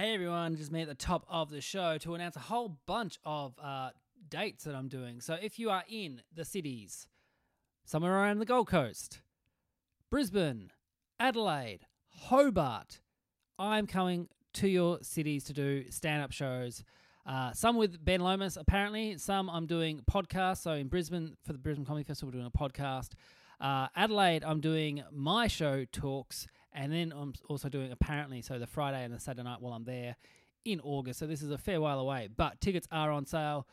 Hey everyone, just me at the top of the show to announce a whole bunch of uh, dates that I'm doing. So if you are in the cities, somewhere around the Gold Coast, Brisbane, Adelaide, Hobart, I'm coming to your cities to do stand up shows. Uh, some with Ben Lomas, apparently. Some I'm doing podcasts. So in Brisbane, for the Brisbane Comedy Festival, we're doing a podcast. Uh, Adelaide, I'm doing my show, Talks. And then I'm also doing, apparently, so the Friday and the Saturday night while I'm there in August. So this is a fair while away. But tickets are on sale.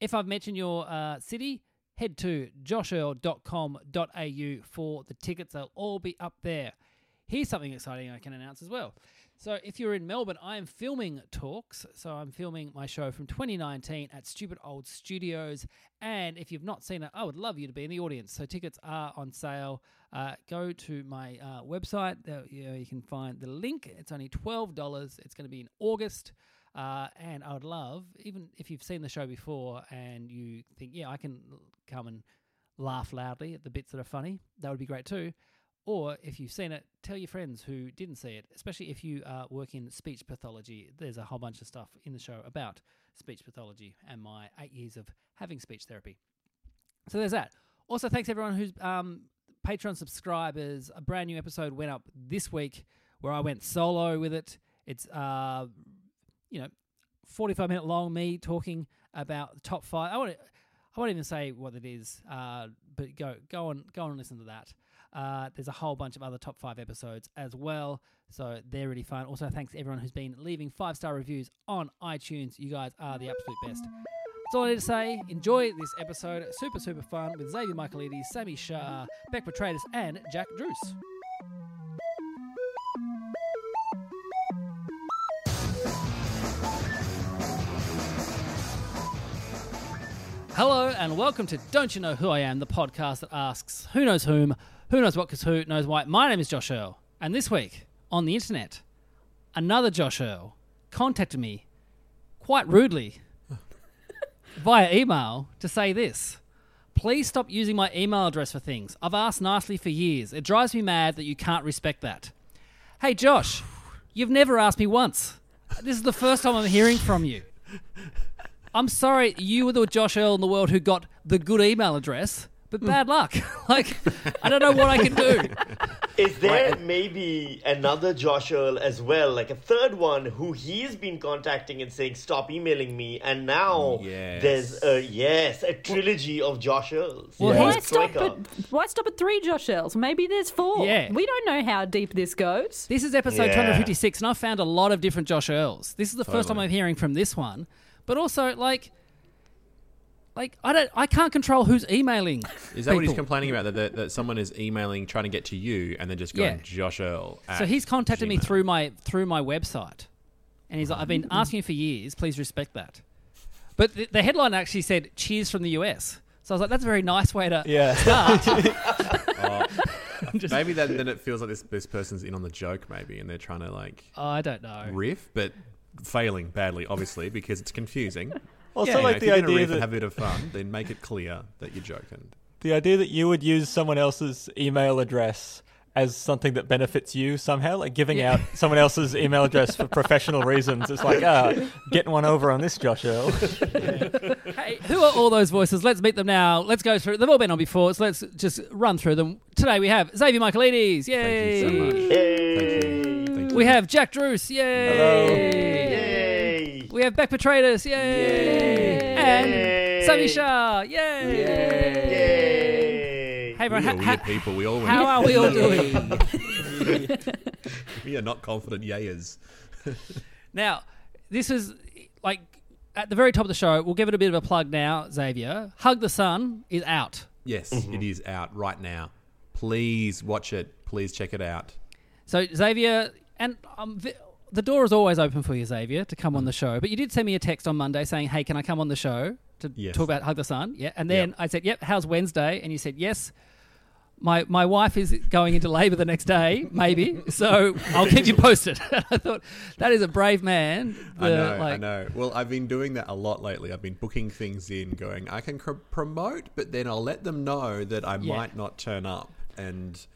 If I've mentioned your uh, city, head to joshearl.com.au for the tickets. They'll all be up there. Here's something exciting I can announce as well. So, if you're in Melbourne, I am filming talks. So, I'm filming my show from 2019 at Stupid Old Studios. And if you've not seen it, I would love you to be in the audience. So, tickets are on sale. Uh, go to my uh, website. You, know, you can find the link. It's only $12. It's going to be in August. Uh, and I would love, even if you've seen the show before and you think, yeah, I can come and laugh loudly at the bits that are funny, that would be great too. Or if you've seen it, tell your friends who didn't see it, especially if you uh, work in speech pathology. There's a whole bunch of stuff in the show about speech pathology and my eight years of having speech therapy. So there's that. Also, thanks everyone who's um, Patreon subscribers. A brand new episode went up this week where I went solo with it. It's, uh, you know, 45 minute long, me talking about the top five. I won't, I won't even say what it is, uh, but go go on go on and listen to that. Uh, there's a whole bunch of other top five episodes as well. So they're really fun. Also, thanks everyone who's been leaving five star reviews on iTunes. You guys are the absolute best. That's all I need to say. Enjoy this episode. Super, super fun with Xavier Michelides, Sami Shah, Beck Petratus, and Jack Druce. Hello and welcome to Don't You Know Who I Am, the podcast that asks who knows whom, who knows what, because who knows why. My name is Josh Earl, and this week on the internet, another Josh Earl contacted me quite rudely via email to say this. Please stop using my email address for things. I've asked nicely for years. It drives me mad that you can't respect that. Hey, Josh, you've never asked me once. This is the first time I'm hearing from you. I'm sorry, you were the Josh Earl in the world who got the good email address, but bad luck. like, I don't know what I can do. Is there maybe another Josh Earl as well, like a third one who he's been contacting and saying, "Stop emailing me," and now Yes. there's a yes, a trilogy of Josh Earls. Well, Why stop Striker. at Why stop at three Josh Earls? Maybe there's four. Yeah. We don't know how deep this goes. This is episode Yeah. 256, and I've found a lot of different Josh Earls. This is the first time I'm hearing from this one, but also like, like I don't, I can't control who's emailing. Is that what he's people. complaining about? That, that that someone is emailing, trying to get to you, and then just going Yeah. Josh Earl. So he's contacted me Gmail. through my through my website, and he's like, I've been mm. asking you for years. Please respect that. But the, the headline actually said "Cheers from the US," so I was like, that's a very nice way to Yeah. start. Oh. Maybe that, then it feels like this this person's in on the joke, maybe, and they're trying to like Oh, I don't know. riff, but failing badly, obviously, because it's confusing. Also, You know, like if the you're gonna idea riff and that have a bit of fun, then make it clear that you're joking. the idea that you would use someone else's email address as something that benefits you somehow, like giving Yeah. out someone else's email address for professional reasons. It's like, ah, getting one over on this Josh Earl. Hey, who are all those voices? Let's meet them now. Let's go through. They've all been on before, so let's just run through them. Today we have Xavier Michelides. Yay! Thank you so much. Yay! Thank you. Thank you. We have Jack Druce. Yay! Yay! We have Beck Petratus. Yay! And Yay! Sami Shah. Yay! Yay! Hey, We everyone, are ha- weird ha- people. We all how are we all doing? we are not confident yayers. now, this is like at the very top of the show. We'll give it a bit of a plug now, Xavier. Hug the Sun is out. Yes, it is out right now. Please watch it. Please check it out. So Xavier, and um, vi- the door is always open for you, Xavier, to come on Mm. the show. But you did send me a text on Monday saying, "Hey, can I come on the show to Yes. talk about Hug the Sun?" Yeah, and then Yep. I said, "Yep, how's Wednesday?" And you said, "Yes." My my wife is going into labour the next day, maybe. So I'll keep you posted. I thought that is a brave man. I the, know, I know. Well, I've been doing that a lot lately. I've been booking things in, going, I can cr- promote, but then I'll let them know that I Yeah. might not turn up. And,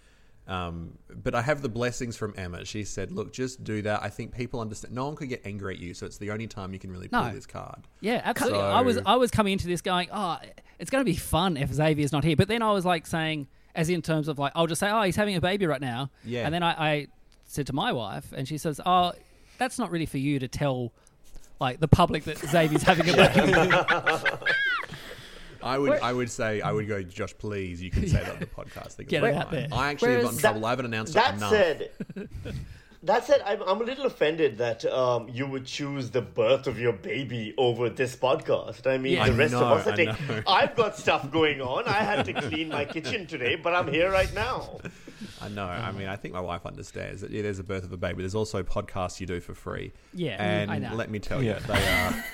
um, but I have the blessings from Emma. She said, "Look, just do that. I think people understand. No one could get angry at you, so it's the only time you can really pull No. this card." Yeah, absolutely. I was I was coming into this going, oh, it's going to be fun if Xavier's not here. But then I was like saying, as in terms of like, I'll just say, oh, he's having a baby right now. Yeah. And then I, I said to my wife, and she says, oh, that's not really for you to tell like the public that Xavier's having a baby. I would, I would say, I would go, Josh, please, you can say that on the podcast. Get it out there. I actually have Whereas- gotten in trouble. I haven't announced it That enough. said, that said, I'm, I'm a little offended that um, you would choose the birth of your baby over this podcast. I mean, Yeah. the I rest know, of us are I taking. I've got stuff going on. I had to clean my kitchen today, but I'm here right now. I know. I mean, I think my wife understands that yeah, there's a birth of a baby. There's also podcasts you do for free. Yeah, and I know. let me tell Yeah. you, they are.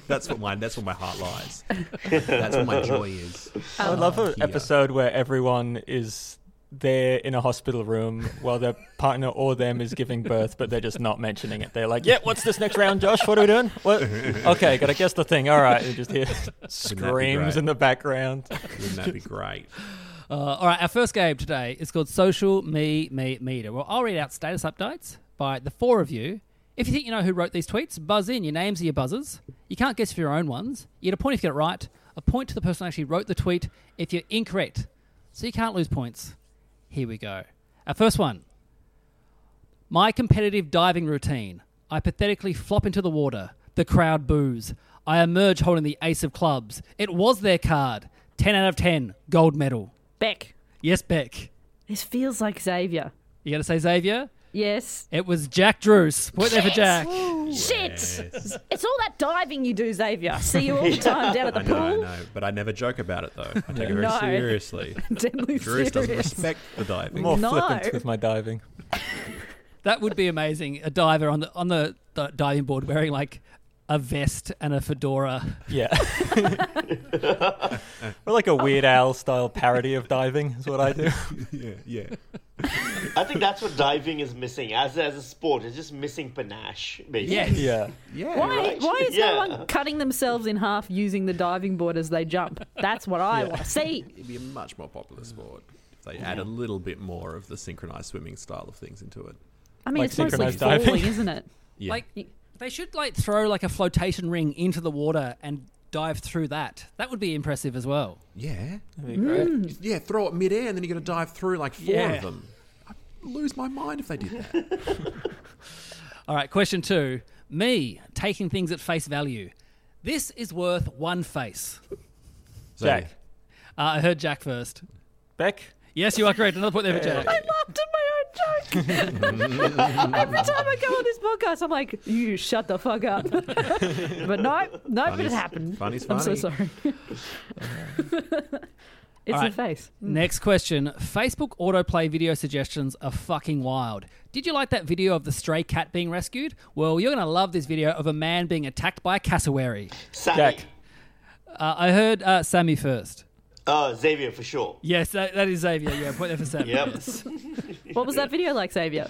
that's what my that's where my heart lies. That's what my joy is. I would love an episode where everyone is there in a hospital room while their partner or them is giving birth, but they're just not mentioning it. They're like, "Yeah, what's this next round, Josh? What are we doing? What? Okay, gotta guess the thing. All right." You just hear screams in the background. Wouldn't that be great? Uh, all right, our first game today is called Social Me Me Meter. Well, I'll read out status updates by the four of you. If you think you know who wrote these tweets, buzz in. Your names are your buzzers. You can't guess for your own ones. You get a point if you get it right. A point to the person who actually wrote the tweet if you're incorrect. So you can't lose points. Here we go. Our first one. My competitive diving routine. I pathetically flop into the water. The crowd boos. I emerge holding the ace of clubs. It was their card. 10 out of 10. Gold medal. Beck. Yes, Beck. This feels like Xavier. You got to say Xavier? Yes. It was Jack Druce. Point there for Jack. Shit! It's all that diving you do, Xavier. See you all the time down at the I know, I pool. know, but I never joke about it though. I take it very No. seriously. Deadly Bruce doesn't serious. respect the diving. More No. flippant with my diving. That would be amazing. A diver on the on the, the diving board wearing like a vest and a fedora. Yeah. or like a Weird Al style parody of diving is what I do. yeah, yeah. I think that's what diving is missing as as a sport. It's just missing panache, basically. Yes. Yeah. Yeah. Why, Right. why is Yeah. no one cutting themselves in half using the diving board as they jump? That's what I Yeah. want to see. It'd be a much more popular sport if they add a little bit more of the synchronized swimming style of things into it. I mean, Like it's mostly synchronized diving. falling, isn't it? Yeah. Like they should like throw like a flotation ring into the water and dive through that. That would be impressive as well. yeah. That'd be great. Mm. Yeah, throw it midair and then you're going to dive through like four Yeah. of them. I'd lose my mind if they did that. All right, question 2. Me taking things at face value. This is worth one face. Jack. Uh, I heard Jack first. Beck? Yes, you are correct. Another point there for Jack. I laughed at my own joke. Every time I go on this podcast, I'm like, you shut the fuck up. but no, no, but it happened. funny's funny. I'm so sorry. it's All the right. face. Next question. Facebook autoplay video suggestions are fucking wild. Did you like that video of the stray cat being rescued? Well, you're going to love this video of a man being attacked by a cassowary. Sami. Jack. Uh, I heard uh, Sami first. Uh, Xavier for sure. Yes, that, that is Xavier. Yeah, point there for Sami. Yep. Yes. What was that video like, Xavier?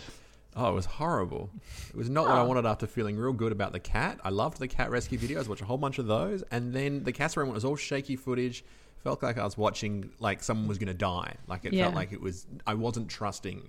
Oh, it was horrible. It was not what I wanted after feeling real good about the cat. I loved the cat rescue videos, watched a whole bunch of those, and then the cassowary one was all shaky footage. Felt like I was watching like someone was going to die. Like it Yeah. felt like it was. I wasn't trusting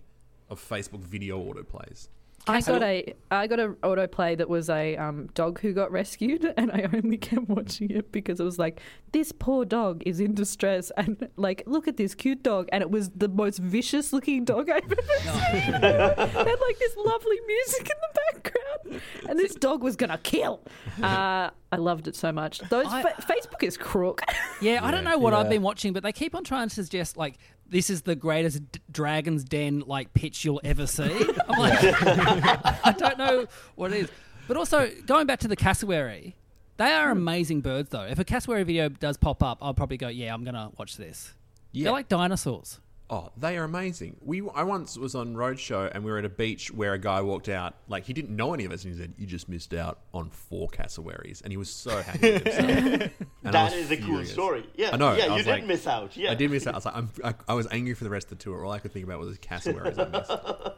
of Facebook video autoplays. I got a I got a autoplay that was a um, dog who got rescued, and I only kept watching it because it was like this poor dog is in distress, and like look at this cute dog, and it was the most vicious looking dog I've ever seen. it had like this lovely music in the background, and this dog was gonna kill. Uh, I loved it so much. Those I- fa- Facebook is crook. Yeah, I don't know what I've been watching, but they keep on trying to suggest like this is the greatest d- Dragon's Den like pitch you'll ever see. I'm like, I don't know what it is. But also going back to the cassowary, they are hmm. amazing birds though. If a cassowary video does pop up, I'll probably go, yeah, I'm gonna watch this. Yeah. They're like dinosaurs. Oh, they are amazing. We I once was on roadshow and we were at a beach where a guy walked out like he didn't know any of us and he said, "You just missed out on four cassowaries," and he was so happy. With himself. And I That was is a cool story. Yeah, I know. Yeah, I you was did like- miss out. Yeah, I did miss out. I was like, I'm, I, I was angry for the rest of the tour. All I could think about was cassowaries I missed.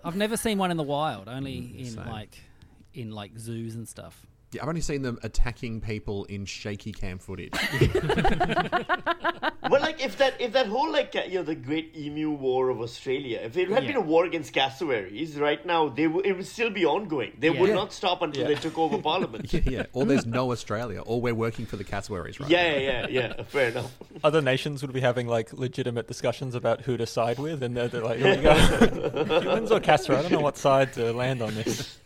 I've never seen one in the wild, only in Mm, same. like in like zoos and stuff. Yeah, I've only seen them attacking people in shaky cam footage. But like, if that if that whole like uh, you know the Great Emu War of Australia, if it had Yeah. been a war against cassowaries, right now they w- it would still be ongoing. They would Yeah. not stop until Yeah. they took over Parliament. yeah, yeah. Or there's no Australia, or we're working for the cassowaries right Yeah, now. yeah, yeah, yeah. Fair enough. Other nations would be having like legitimate discussions about who to side with, and they're, they're like, "Here we go, humans or Castro? I don't know what side to land on this."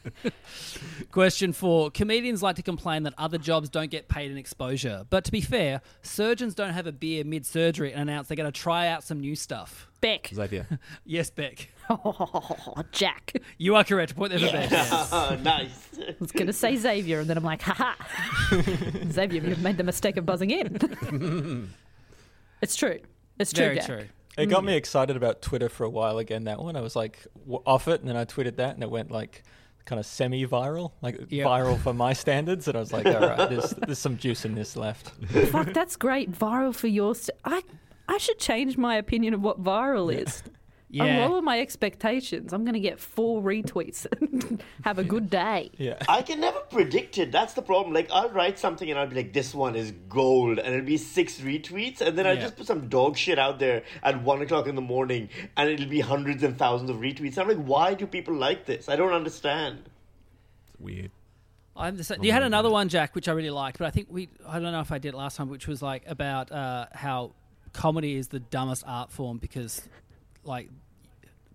Question four: Comedians like to complain that other jobs don't get paid in exposure, but to be fair, surgeons don't have a beer mid-surgery and announce they're going to try out some new stuff. Beck. Xavier. Yes, Beck, Oh, Jack. you are correct. Point there for Beck. yes. Nice. I was going to say Xavier, and then I'm like, haha. Xavier, you've made the mistake of buzzing in. it's true. It's true, Very Jack. true. It got me mm. excited about Twitter for a while again. That one, I was like w- off it, and then I tweeted that, and it went like kind of semi-viral, like Yep. viral for my standards. And I was like, "All right, there's there's some juice in this left." Fuck, that's great. Viral for your. St- I, I should change my opinion of what viral is. Yeah. I'll lower my expectations. I'm going to get four retweets and have a good day. Yeah, I can never predict it. That's the problem. Like I'll write something and I'll be like, "This one is gold," and it'll be six retweets, and then I'll just put some dog shit out there at one o'clock in the morning, and it'll be hundreds and thousands of retweets. I'm like, why do people like this? I don't understand. It's weird. I'm the same. You had another one, Jack, which I really liked, but I think we, I don't know if I did it last time, which was like about uh, how comedy is the dumbest art form because, like,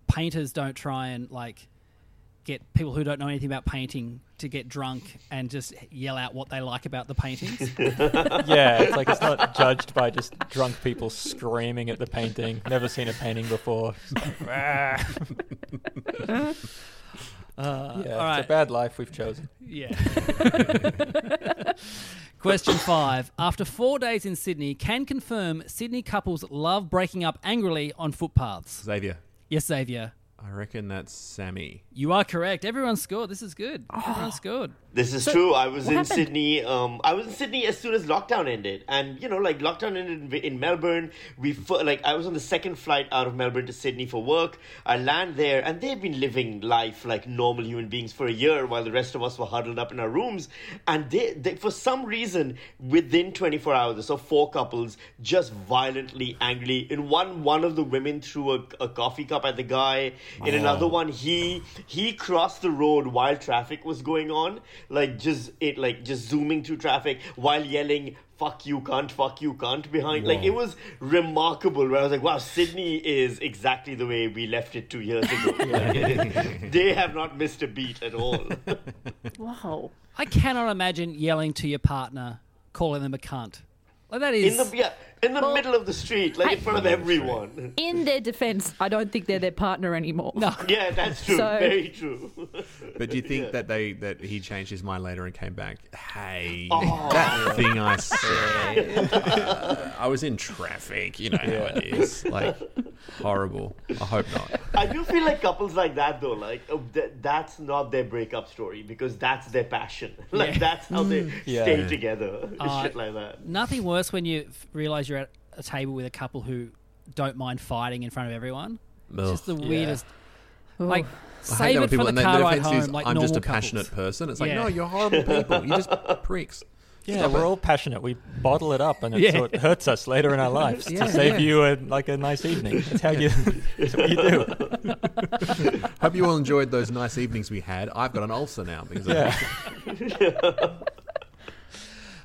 painters don't try and, like, get people who don't know anything about painting to get drunk and just yell out what they like about the paintings. yeah. It's like it's not judged by just drunk people screaming at the painting. Never seen a painting before. Uh, Yeah, all right. it's a bad life we've chosen. Yeah. Question five. After four days in Sydney, can confirm Sydney couples love breaking up angrily on footpaths. Xavier. Yes, Xavier. I reckon that's Sami. You are correct. Everyone scored. This is good. Everyone scored. This is true. I was in happened? Sydney. Um, I was in Sydney as soon as lockdown ended, and you know, like lockdown ended in, in Melbourne. We fo- like I was on the second flight out of Melbourne to Sydney for work. I land there, and they've been living life like normal human beings for a year, while the rest of us were huddled up in our rooms. And they, they for some reason, within 24 hours, so four couples just violently, angrily. In one, one of the women threw a, a coffee cup at the guy. In another one, he he crossed the road while traffic was going on, like just it like just zooming through traffic while yelling "fuck you cunt, fuck you cunt" behind. Like it was remarkable. Where I was like, wow, Sydney is exactly the way we left it two years ago. Like, they have not missed a beat at all. Wow. I cannot imagine yelling to your partner, calling them a cunt. Like that is. in the yeah, in the middle of the street, like in front of everyone. In their defense, I don't think they're their partner anymore. no. Yeah, that's true. So- Very true. But do you think that they that he changed his mind later and came back? Hey, Oh. that thing I said. uh, I was in traffic. You know how it is. Like horrible. I hope not. I do feel like couples like that though, like uh, th- that's not their breakup story because that's their passion. Like Yeah. that's how they Yeah. stay together. Uh, Shit like that. Nothing worse when you f- realize you're at a table with a couple who don't mind fighting in front of everyone. It's just the Ugh. weirdest. Like, save it when for the car ride defense is, home. Like I'm just a normal passionate person. It's like, Yeah. no, you're horrible people. You're just pricks. Yeah, we're all passionate. We bottle it up, and it, Yeah. so it hurts us later in our lives Yeah, to save yeah. you a, like a nice evening. That's how you. That's what you do. Hope you all enjoyed those nice evenings we had. I've got an ulcer now because Yeah.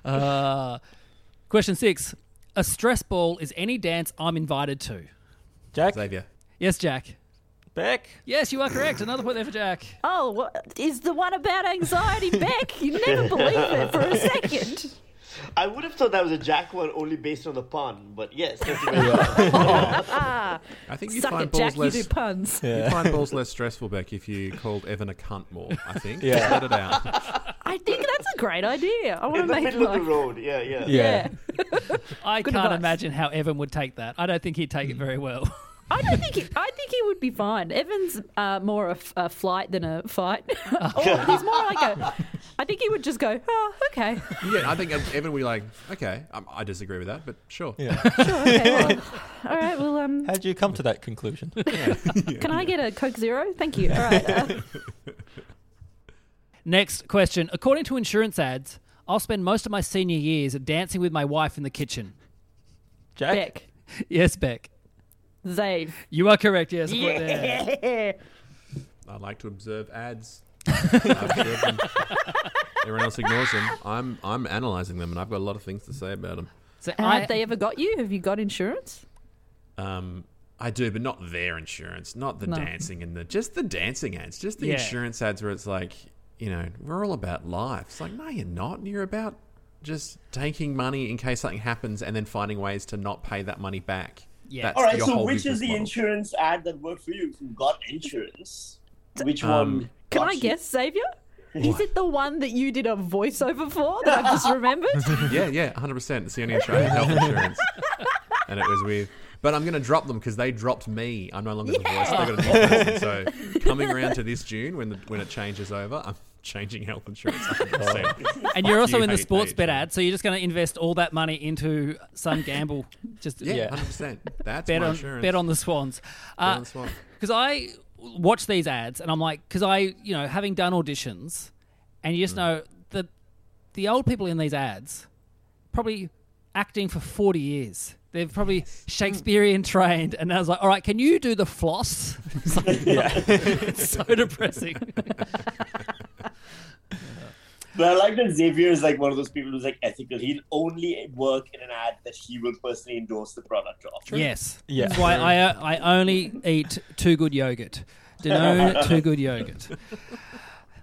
of Uh, question six. A stress ball is any dance I'm invited to. Jack, Xavier. Yes, Jack. Beck. Yes, you are correct. Another point there for Jack. Oh, what, is the one about anxiety Beck? You never believe it for a second. I would have thought that was a Jack one only based on the pun, but yes, that's ah. I think you Suck find it, balls Jack. less. You do puns. You Yeah. find balls less stressful, Beck, if you called Evan a cunt more. I think. Yeah. Just let it out. I think that's a great idea. I want In to the make middle of like the road, yeah, yeah. Yeah. yeah. I Good can't advice. imagine how Evan would take that. I don't think he'd take it very well. I don't think he, I think he would be fine. Evan's uh, more a, f- a flight than a fight. or he's more like a. I think he would just go, oh, okay, Yeah, I think Evan would be like, okay, um, I disagree with that, but sure. Yeah. sure, okay, well, all right. Well, um, How did you come to that conclusion? can I get a Coke Zero? Thank you. All right. Uh, Next question. According to insurance ads, I'll spend most of my senior years dancing with my wife in the kitchen. Jack? Beck, Yes, Beck. Zave. You are correct. Yes. Yeah. There. Yeah. I like to observe ads. Observe them. Everyone else ignores them. I'm I'm analysing them, and I've got a lot of things to say about them. So I, have they ever got you? Have you got insurance? Um, I do, but not their insurance, not the No. dancing and the just the dancing ads, just the Yeah. insurance ads where it's like, you know, we're all about life. It's like, no, you're not. You're about just taking money in case something happens and then finding ways to not pay that money back. Yeah. That's All right, so which is the model. insurance ad that worked for you? If you got insurance, which Um, one? Can I you? guess, Xavier? Is it the one that you did a voiceover for that I've just remembered? yeah, yeah, hundred percent. It's the only Australian health insurance, and it was with. But I'm going to drop them because they dropped me. I'm no longer the voice. They got a new person. So coming around to this June when the, when it changes over, I'm changing health insurance. and you're also You in the sports bet ad, so you're just going to invest all that money into some gamble. Just Yeah, Yeah. hundred percent. That's bet my on insurance. bet on the Swans. Bet on Uh, because I watch these ads and I'm like, because I, you know, having done auditions, and Mm. you just know the the old people in these ads probably acting for 40 years. They're probably Shakespearean trained, and I was like, "All right, can you do the floss?" It's, like, it's so depressing. But I like that Xavier is like one of those people who's like ethical. He'll only work in an ad that he will personally endorse the product of. Yes, Yeah. That's why I uh, I only eat Too Good yogurt. Danone Too Good yogurt.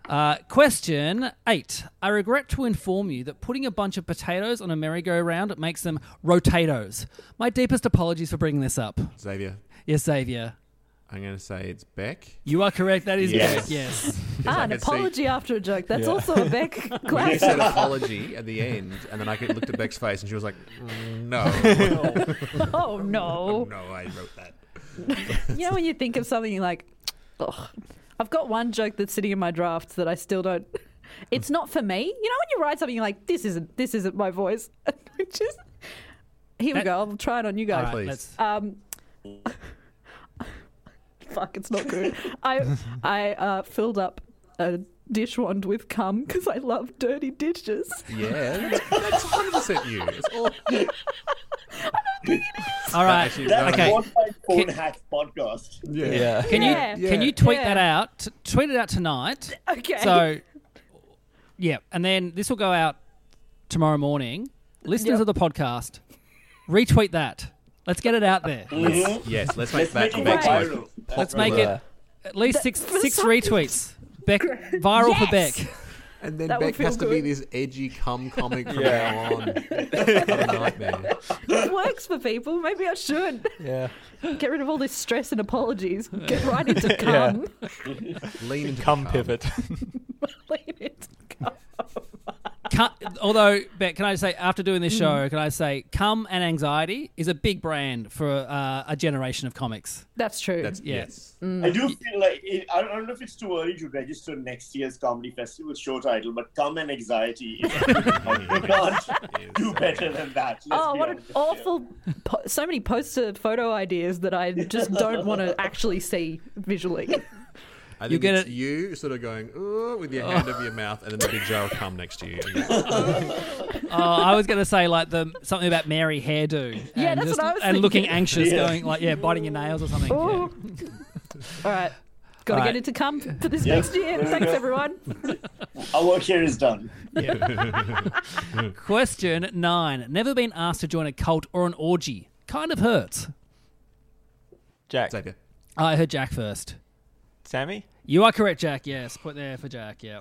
Uh, question eight. I regret to inform you that putting a bunch of potatoes on a merry-go-round makes them rotatoes. My deepest apologies for bringing this up. Xavier, Yes, Xavier. I'm going to say it's Beck. You are correct. That is Yes. correct. Yes. ah, an could see- apology after a joke. That's Yeah. also a Beck You class. said apology at the end, and then I could- looked at Beck's face, and she was like, "Mm, "No, oh no. no, I wrote that." You know when you think of something you're like, ugh. I've got one joke that's sitting in my drafts that I still don't. It's not for me. You know when you write something you're like, this isn't this isn't my voice. Just here we That- go. I'll try it on you All guys. right, please. let's- Um, fuck, it's not good. I I uh, filled up a dish wand with cum because I love dirty dishes. Yeah, that's- that's hundred percent you. It's all. all right. Actually, That's Okay. one time phone Can- hack podcast. Yeah. Yeah. Can Yeah. you can you tweet Yeah. that out? T- tweet it out tonight. Okay. So, yeah, and then this will go out tomorrow morning. Listeners Yep. of the podcast, retweet that. Let's get it out there. Yes, let's make Let's that make it Beck's viral. most Let's make Yeah. it at least six six retweets. Beck viral for Beck. And then That Beck feel has to be this edgy cum comic from Yeah. now on. nightmare. it works for people. Maybe I should Yeah. get rid of all this stress and apologies. Get right into cum. Lean into Come cum. pivot. Lean into cum. Cu- although, Beck, can I say after doing this Mm. show, can I say Come and anxiety is a big brand for uh, a generation of comics. That's true. That's Yeah. yes. I do feel like it, I don't know if it's too early to register next year's comedy festival show title, but "Come and Anxiety." Is, you can't do better than that. Let's Oh, what an awful! Po- so many poster photo ideas that I just don't want to actually see visually. I You think get it's it- you sort of going Ooh, with your hand over your mouth, and then the big jar of cum next to you. Oh, I was going to say like the something about Mary hairdo. Yeah, and that's just- what I was And looking anxious, Yeah. going like yeah, biting your nails or something. Oh. All right, got to All right. get into cum for this Yeah. next year. Thanks, everyone. Our work here is done. Yeah. Question nine: Never been asked to join a cult or an orgy. Kind of hurts. Jack. Xavier. I heard Jack first. Sami? You are correct, Jack. Yes, put there for Jack. Yeah.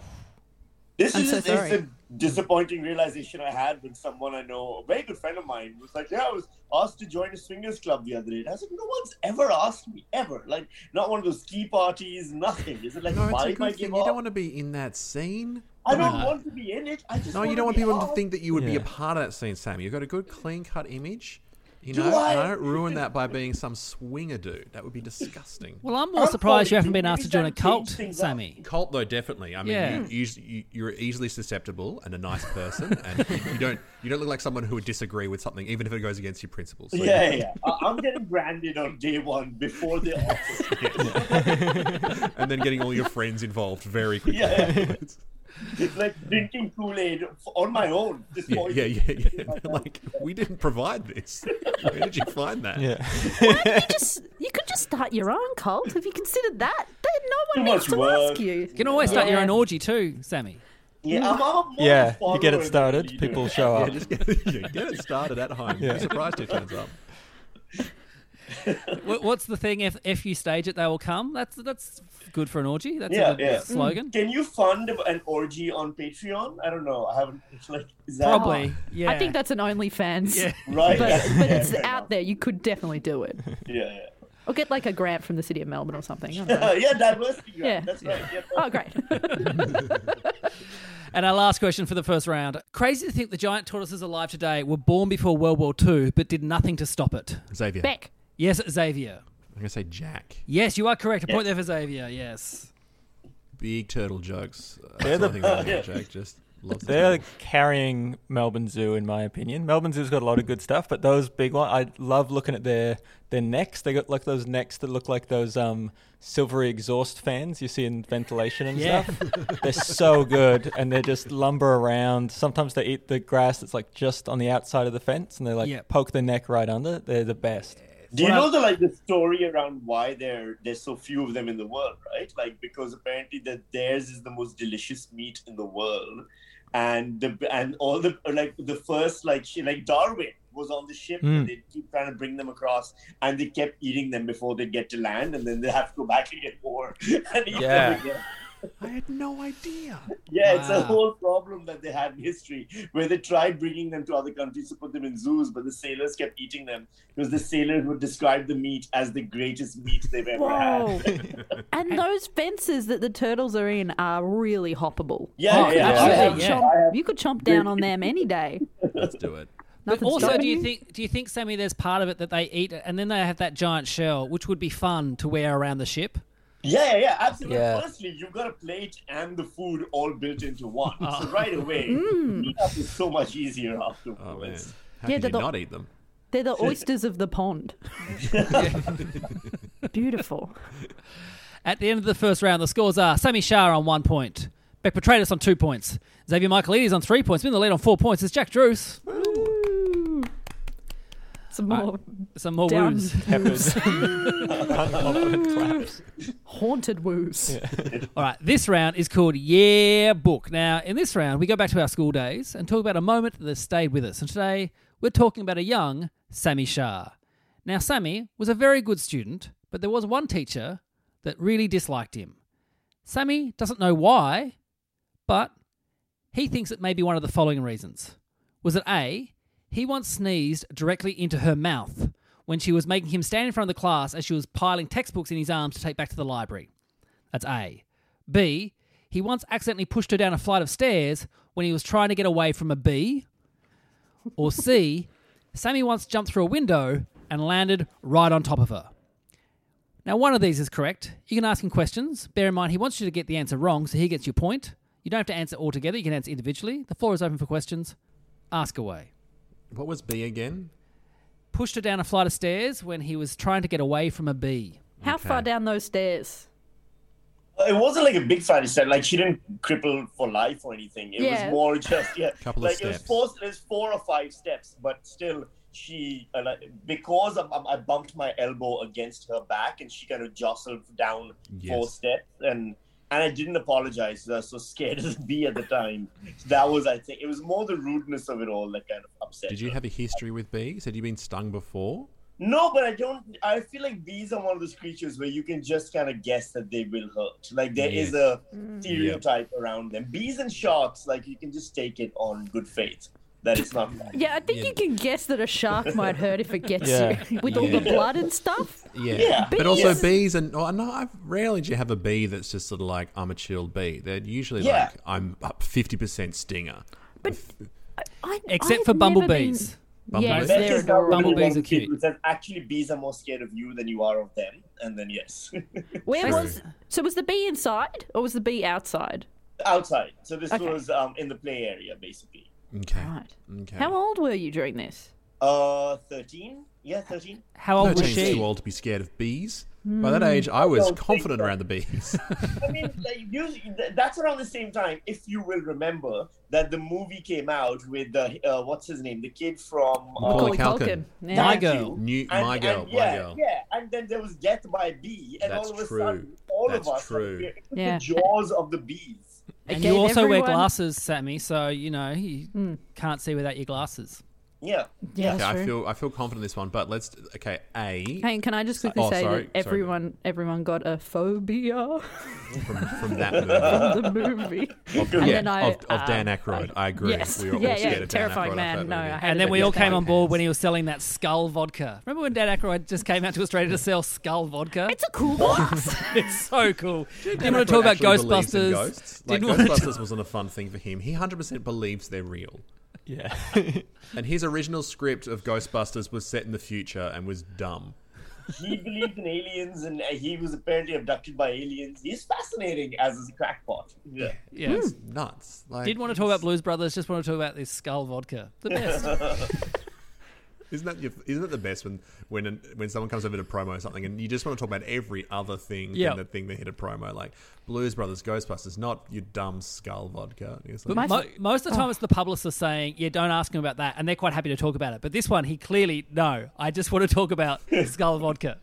This I'm is, so this sorry. is a disappointing realization I had when someone I know, a very good friend of mine, was like, "Yeah, I was asked to join a swingers club the other day." And I was like, "No one's ever asked me ever. Like, not one of those ski parties, nothing. Is it like No, a it's a good thing. You don't want to be in that scene. I don't No. want to be in it. I just No, want you don't want be people to think that you would be a part of that scene, Sam. You've got a good, clean cut image. You Do know, I? and I don't ruin that by being some swinger dude. That would be disgusting. Well, I'm more I'm surprised you haven't been asked to join a cult, things up. Sami. Cult though, definitely. I mean, Yeah. you, you, you're easily susceptible and a nice person, and you, you don't you don't look like someone who would disagree with something, even if it goes against your principles. So Yeah, yeah. I- I'm getting branded on day one before the offer. and then getting all your friends involved very quickly. Yeah. afterwards. It's like drinking Kool Aid on my own. Just Yeah, yeah, yeah, yeah. Like we didn't provide this. Where did you find that? Yeah. you just you could just start your own cult Have you considered that. Then no one much needs to work. ask you. You can always start your own orgy too, Sami. Yeah, I'm, I'm more Yeah, you get it started, people do. show Yeah, up. just get, yeah, get it started at home. Yeah. Be surprised it turns up. Wh- What's the thing? If if you stage it, they will come. That's that's good for an orgy. That's Yeah, a good yeah. Mm. slogan. Can you fund an orgy on Patreon? I don't know. I haven't. It's like, is that Probably. Oh, yeah. I think that's an OnlyFans. Yeah. right? But, yeah, but yeah, it's out enough. there. You could definitely do it. Yeah, yeah. Or get like a grant from the city of Melbourne or something. I don't know. yeah, diversity. Yeah. Yeah, that's right. Yeah, Oh, great. And our last question for the first round. Crazy to think the giant tortoises alive today were born before World War II, but did nothing to stop it. Xavier. Beck. Yes, Xavier. I'm gonna say Jack. Yes, you are correct. A point there for Xavier. Yes. Big turtle jokes. They're That's the- the thing about Jack. Just loves the They're turtle. carrying Melbourne Zoo, in my opinion. Melbourne Zoo's got a lot of good stuff, but those big ones, I love looking at their their necks. They got like those necks that look like those um, silvery exhaust fans you see in ventilation and Yeah. stuff. they're so good, and they just lumber around. Sometimes they eat the grass that's like just on the outside of the fence, and they like Yep. poke their neck right under. They're the best. Do you know the like the story around why there there's so few of them in the world, right? Like because apparently that theirs is the most delicious meat in the world, and the and all the like the first like she, like Darwin was on the ship Mm. and they keep trying to bring them across, and they kept eating them before they get to land, and then they have to go back and get more and eat Yeah. them again. I had no idea. Yeah, it's a whole problem that they had in history where they tried bringing them to other countries to put them in zoos, but the sailors kept eating them because the sailors would describe the meat as the greatest meat they've ever Whoa. had. and those fences that the turtles are in are really hoppable. Yeah, Oh, yeah, absolutely, have- yeah. Chomp- have- you could chomp down on them any day. Let's do it. But Nothing's also, do you think do you think Sami, there's part of it that they eat, and then they have that giant shell, which would be fun to wear around the ship? Yeah, yeah, yeah, absolutely. Yeah. Firstly, you've got a plate and the food all built into one. Oh. So right away, mm. cleanup is so much easier Oh man, afterwards. how Yeah, could they're you the- not eat them? They're the oysters of the pond. Beautiful. At the end of the first round, the scores are Sami Shah on one point, Beck Petratus on two points, Xavier Michelides on three points, in the lead on four points. It's Jack Druce. Woo. Some more Some more down woos. Peppers. Claps. haunted woos. All right, this round is called Yeah Book. Now, in this round, we go back to our school days and talk about a moment that stayed with us. And today, we're talking about a young Sami Shah. Now, Sami was a very good student, but there was one teacher that really disliked him. Sami doesn't know why, but he thinks it may be one of the following reasons. Was it A, he once sneezed directly into her mouth when she was making him stand in front of the class as she was piling textbooks in his arms to take back to the library? That's A. B, he once accidentally pushed her down a flight of stairs when he was trying to get away from a bee. Or C, Sami once jumped through a window and landed right on top of her. Now, one of these is correct. You can ask him questions. Bear in mind, he wants you to get the answer wrong, so he gets your point. You don't have to answer all together, you can answer individually. The floor is open for questions. Ask away. What was B again? Pushed her down a flight of stairs when he was trying to get away from a bee. How Okay. far down those stairs? It wasn't like a big flight of stairs. Like she didn't cripple for life or anything. It Yeah. was more just yeah, Couple of like it was steps. four, it was four or five steps, but still she uh, like, because I, I bumped my elbow against her back and she kind of jostled down four Yes. steps and and I didn't apologize. I was so scared as a bee at the time. That was I think it was more the rudeness of it all that kind of upset. Did you her. have a history with bees? Had you been stung before? No, but I don't. I feel like bees are one of those creatures where you can just kind of guess that they will hurt. Like there is Yes. a stereotype around them. Bees and sharks, like you can just take it on good faith that it's not. Yeah, I think Yeah. you can guess that a shark might hurt if it gets Yeah. you with all the Yeah. blood and stuff. Yeah, Yeah. but also Bees. bees and oh, no, I've rarely do you have a bee that's just sort of like I'm a chilled bee. They're usually Yeah. like I'm up fifty percent stinger. But I, Except I've for never bumblebees. been- Yes, Bumblebees. they're Message now adorable. Bumblebees one are kid cute. who says, actually, bees are more scared of you than you are of them. And then, yes. Where True. was so was the bee inside or was the bee outside? Outside. So this Okay. was um, in the play area, basically. Okay. Right. Okay. How old were you during this? Uh, 13? Yeah, 13. How old was 13's she? too old to be scared of bees. By that age, I was don't confident around the bees. I mean, like, usually, that's around the same time, if you will remember, that the movie came out with the, uh, what's his name? The kid from... Uh, Macaulay Culkin. Yeah. My Girl. New, And- my and girl, my yeah, girl. Yeah, and then there was Death by Bee, and That's all of a true. sudden, all That's of us true. are in Yeah. the jaws of the bees. And you also wear glasses, Sami, so you know you hmm. can't see without your glasses. Yeah. Yeah, Okay, that's I true. ful I feel confident in this one, but let's okay. A Hey, can I just quickly Oh, say sorry, that sorry. everyone everyone got a phobia from, from that movie. from the movie. Of, And yeah, then I, of, of Dan um, Aykroyd. I, agree. Yes. We were all Yeah, scared yeah, of Dan terrifying Aykroyd man. that No, movie. I And then it. we all came on board when he was selling that Skull vodka. Remember when Dan Aykroyd just came out to Australia to sell Skull vodka? It's a cool glass. It's so cool. Didn't want to talk about actually believes in Ghostbusters. Ghosts. Like Didn't want to Ghostbusters wasn't a fun thing for him. He 100% believes they're real. Yeah. And his original script of Ghostbusters was set in the future and was dumb. He believed in aliens, and he was apparently abducted by aliens. He's fascinating as a crackpot. Yeah. Yeah. It's nuts. Like, Didn't want to talk about Blues Brothers, just want to talk about this Skull vodka. The best. Isn't that your, isn't it the best when when an, when someone comes over to promo something and you just want to talk about every other thing Yeah. than the thing they hit a promo like Blues Brothers, Ghostbusters, not your dumb skull vodka. And But like, mo- most of the oh. time, it's the publicist saying, "Yeah, don't ask him about that," and they're quite happy to talk about it. But this one, he clearly no. I just want to talk about Skull vodka.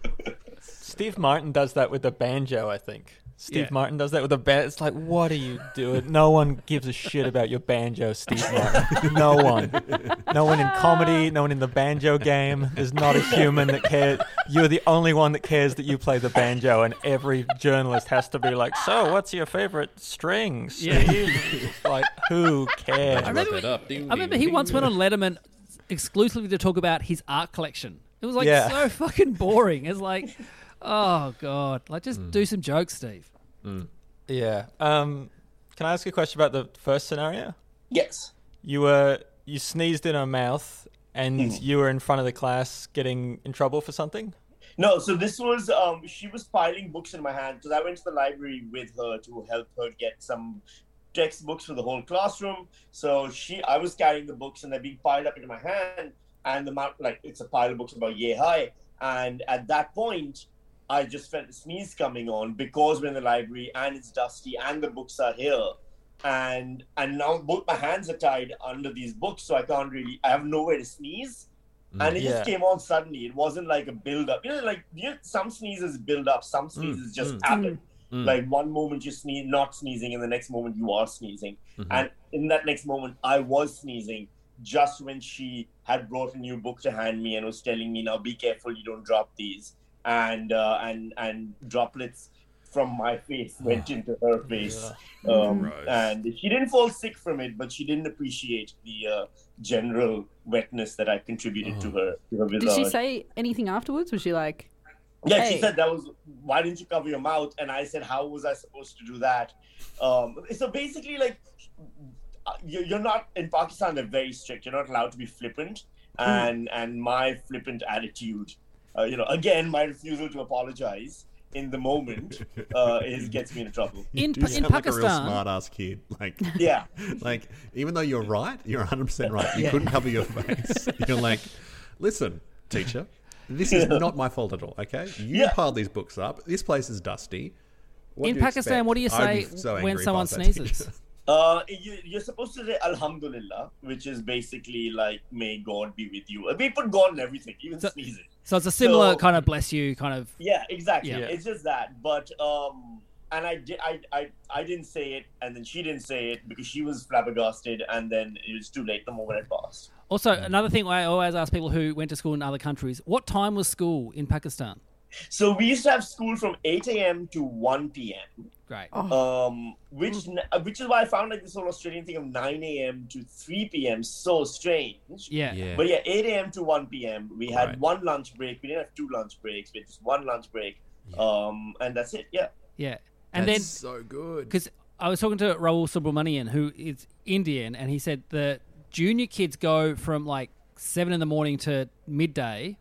Steve Martin does that with the banjo, I think. Steve Yeah. Martin does that with the band. It's like, what are you doing? No one gives a shit about your banjo, Steve Martin. No one. No one in comedy, no one in the banjo game. There's not a human that cares. You're the only one that cares that you play the banjo, and every journalist has to be like, so what's your favorite string, Steve? like, who cares? I remember, it up. Ding, I remember ding, he ding. once went on Letterman exclusively to talk about his art collection. It was like Yeah. so fucking boring. It's like, oh god, like just Hmm. do some jokes, Steve. Yeah. Um, can I ask a question about the first scenario? Yes. You were you sneezed in her mouth, and Hmm. you were in front of the class getting in trouble for something. No, so this was um she was piling books in my hand because I went to the library with her to help her get some textbooks for the whole classroom. So she I was carrying the books and they're being piled up into my hand and the amount like it's a pile of books about yay high. And at that point I just felt a sneeze coming on because we're in the library and it's dusty and the books are here. And and now both my hands are tied under these books, so I can't really I have nowhere to sneeze and it Yeah. just came on suddenly. It wasn't like a build up. You know, like you know, some sneezes build up, some sneezes just mm. happen. Mm. Like one moment you're sneeze, not sneezing, and the next moment you are sneezing. Mhm. And in that next moment, I was sneezing just when she had brought a new book to hand me and was telling me, "Now be careful, you don't drop these." And uh, and and droplets from my face went into her face, um, Gross. and she didn't fall sick from it, but she didn't appreciate the uh, general wetness that I contributed to her. To her Did she say anything afterwards? Was she like, Yeah, Hey. she said that was why didn't you cover your mouth? And I said, how was I supposed to do that? Um, so basically, like uh, you- you're not in Pakistan. They're very strict. You're not allowed to be flippant, and and my flippant attitude, uh, you know, again, my refusal to apologize in the moment uh, is gets me into trouble. In Do Pa- sound in like a real Pakistan, smart ass kid. Like, Yeah, like even though you're right, you're 100 percent right. You Yeah. couldn't cover your face. You're like, listen, teacher, this is not my fault at all. Okay, you Yeah. piled these books up. This place is dusty. What in Pakistan, expect? what do you I'd say so when angry if I someone sneezes? Uh, you, you're supposed to say Alhamdulillah, which is basically like May God be with you. We put God in everything, even So- sneezing. So it's a similar So- kind of bless you kind of. Yeah, exactly. Yeah. It's just that. But um and I did I, I I didn't say it and then she didn't say it because she was flabbergasted and then it was too late the moment had passed. Also, another thing I always ask people who went to school in other countries: What time was school in Pakistan? So we used to have school from eight AM to one PM. Great. Um which n- which is why I found like this whole Australian thing of nine AM to three PM so strange. Yeah. Yeah. But yeah, 8 a.m. to 1 p.m. We had Right. one lunch break. We didn't have two lunch breaks. We had just one lunch break. Um, and that's it. Yeah. Yeah. And That's then so good. because I was talking to Rahul Subramanian, who is Indian, and he said the junior kids go from like seven in the morning to midday,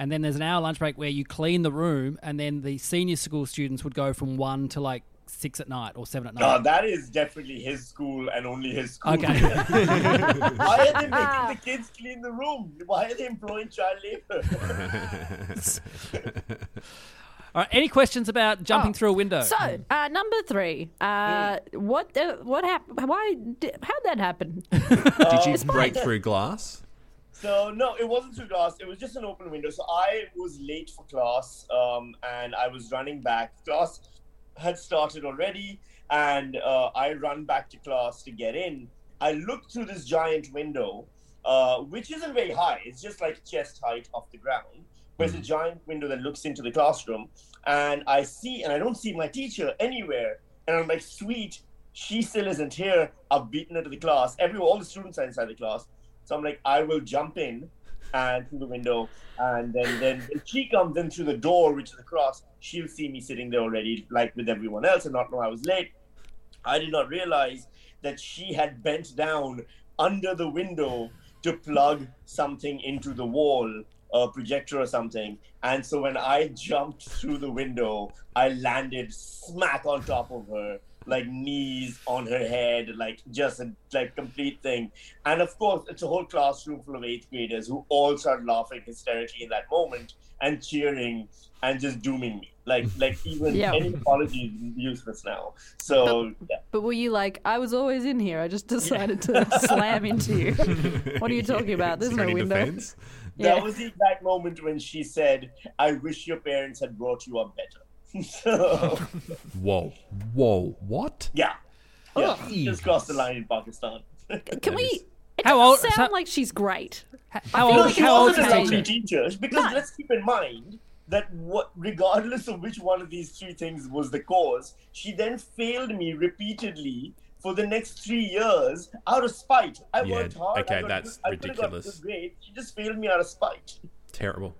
and then there's an hour lunch break where you clean the room, and then the senior school students would go from one to like six at night or seven at night. No, that is definitely his school and only his school. Okay. Why are they making the kids clean the room? Why are they employing child labor? All right. Any questions about jumping Oh, through a window? So, uh, number three. Uh, what? Uh, what happened? Why? Did, how'd that happen? Did you break through glass? So no, it wasn't through glass. It was just an open window. So I was late for class, um, and I was running back. Class had started already, and uh, I run back to class to get in. I looked through this giant window, uh, which isn't very high. It's just like chest height off the ground. But it's a giant window that looks into the classroom, and I see, and I don't see my teacher anywhere. And I'm like, sweet, she still isn't here. I've beaten her to the class. Everyone, all the students are inside the class. So I'm like, I will jump in and through the window, and then then she comes in through the door, which is across, she'll see me sitting there already, like with everyone else, and not know I was late. I did not realize that she had bent down under the window to plug something into the wall, a projector or something. And so when I jumped through the window, I landed smack on top of her, like knees on her head, like just a like complete thing. And of course, it's a whole classroom full of eighth graders who all start laughing hysterically in that moment and cheering and just dooming me. Like like even Yeah. any apology is useless now. So yeah. But were you like, I was always in here. I just decided to slam into you. What are you talking about? There's no Security window. defense. Yeah. That was the exact moment when she said, I wish your parents had brought you up better. So, Whoa, whoa, what? yeah. Yeah, Ugh. just crossed the line in Pakistan. Can we? It How old- sound so- like she's great. How feel old? like she How old is a the lovely teacher? teacher because No. let's keep in mind that what, regardless of which one of these three things was the cause, she then failed me repeatedly for the next three years out of spite. I Yeah, worked hard. okay, I got that's good- I could've got ridiculous. good grades. She just failed me out of spite. Terrible.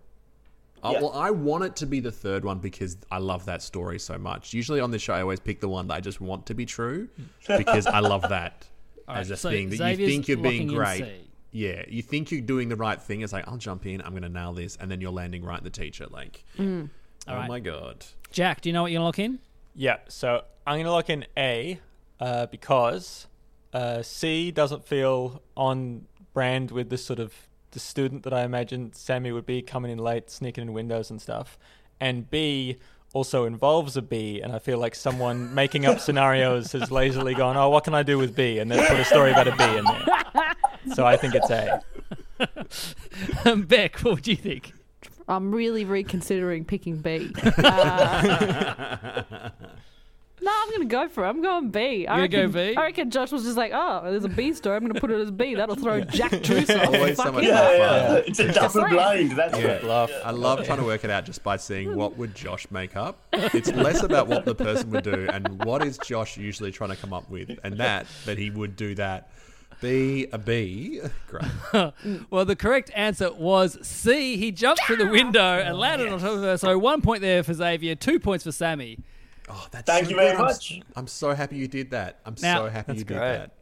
Oh, Yeah. well, I want it to be the third one because I love that story so much. Usually on this show, I always pick the one that I just want to be true because I love that as right, a so thing that Xavier's you think you're being great. Yeah, you think you're doing the right thing. It's like I'll jump in, I'm going to nail this, and then you're landing right in the teacher. Like, oh right. my god. Jack, do you know what you're gonna lock in? Yeah, so I'm going to lock in A uh, because uh, C doesn't feel on brand with this sort of the student that I imagine Sami would be coming in late, sneaking in windows and stuff. And B also involves a B, and I feel like someone making up scenarios has lazily gone, oh, what can I do with B? And then put a story about a B in there. So I think it's A. Beck, what do you think? I'm really reconsidering picking B. Uh, no, I'm going to go for it. I'm going B. I You're gonna reckon, go B? I reckon Josh was just like, oh, there's a B story. I'm going to put it as B. That'll throw Jack Druce off. Always so Fuck much Yeah, fun. yeah. It's a double blind. That's Yeah. right. Laugh. I love trying to work it out just by seeing what would Josh make up. It's less about what the person would do and what is Josh usually trying to come up with, and that that he would do that. B a B. Great. Well, the correct answer was C. He jumped through the window and landed on top of her. So one point there for Xavier, two points for Sami. Oh, that's Thank so you very good. I'm much. s- I'm so happy you did that. I'm Now- so happy you did that.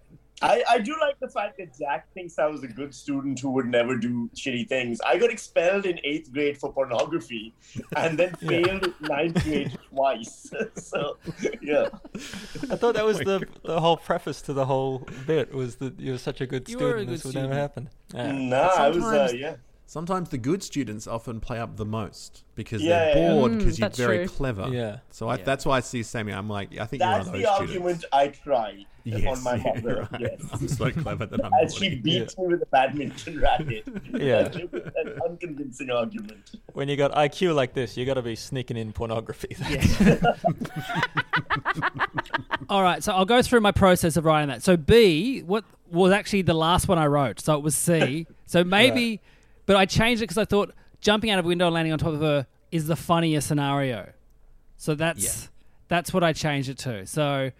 I, I do like the fact that Jack thinks I was a good student who would never do shitty things. I got expelled in eighth grade for pornography and then failed ninth grade twice. so, yeah. I thought that was the the whole preface to the whole bit was that you're such a good You were a student. good this would student. never happen. Yeah. Nah, I was, uh, yeah. Sometimes the good students often play up the most because Yeah, they're yeah, yeah. bored Mm, because you're that's very true. clever. Yeah. So I, Yeah. that's why I see Sami. I'm like, I think you're That's one of the those argument students. I tried Yes, on my you're mother. right. Yes. I'm so clever that I'm As she naughty. beats me with a badminton racket. Yeah. It an unconvincing argument. When you got IQ like this, you got to be sneaking in pornography. All right, so I'll go through my process of writing that. So B, what was actually the last one I wrote. So it was C. so maybe, but I changed it because I thought jumping out of a window and landing on top of her is the funnier scenario. So that's that's what I changed it to. So,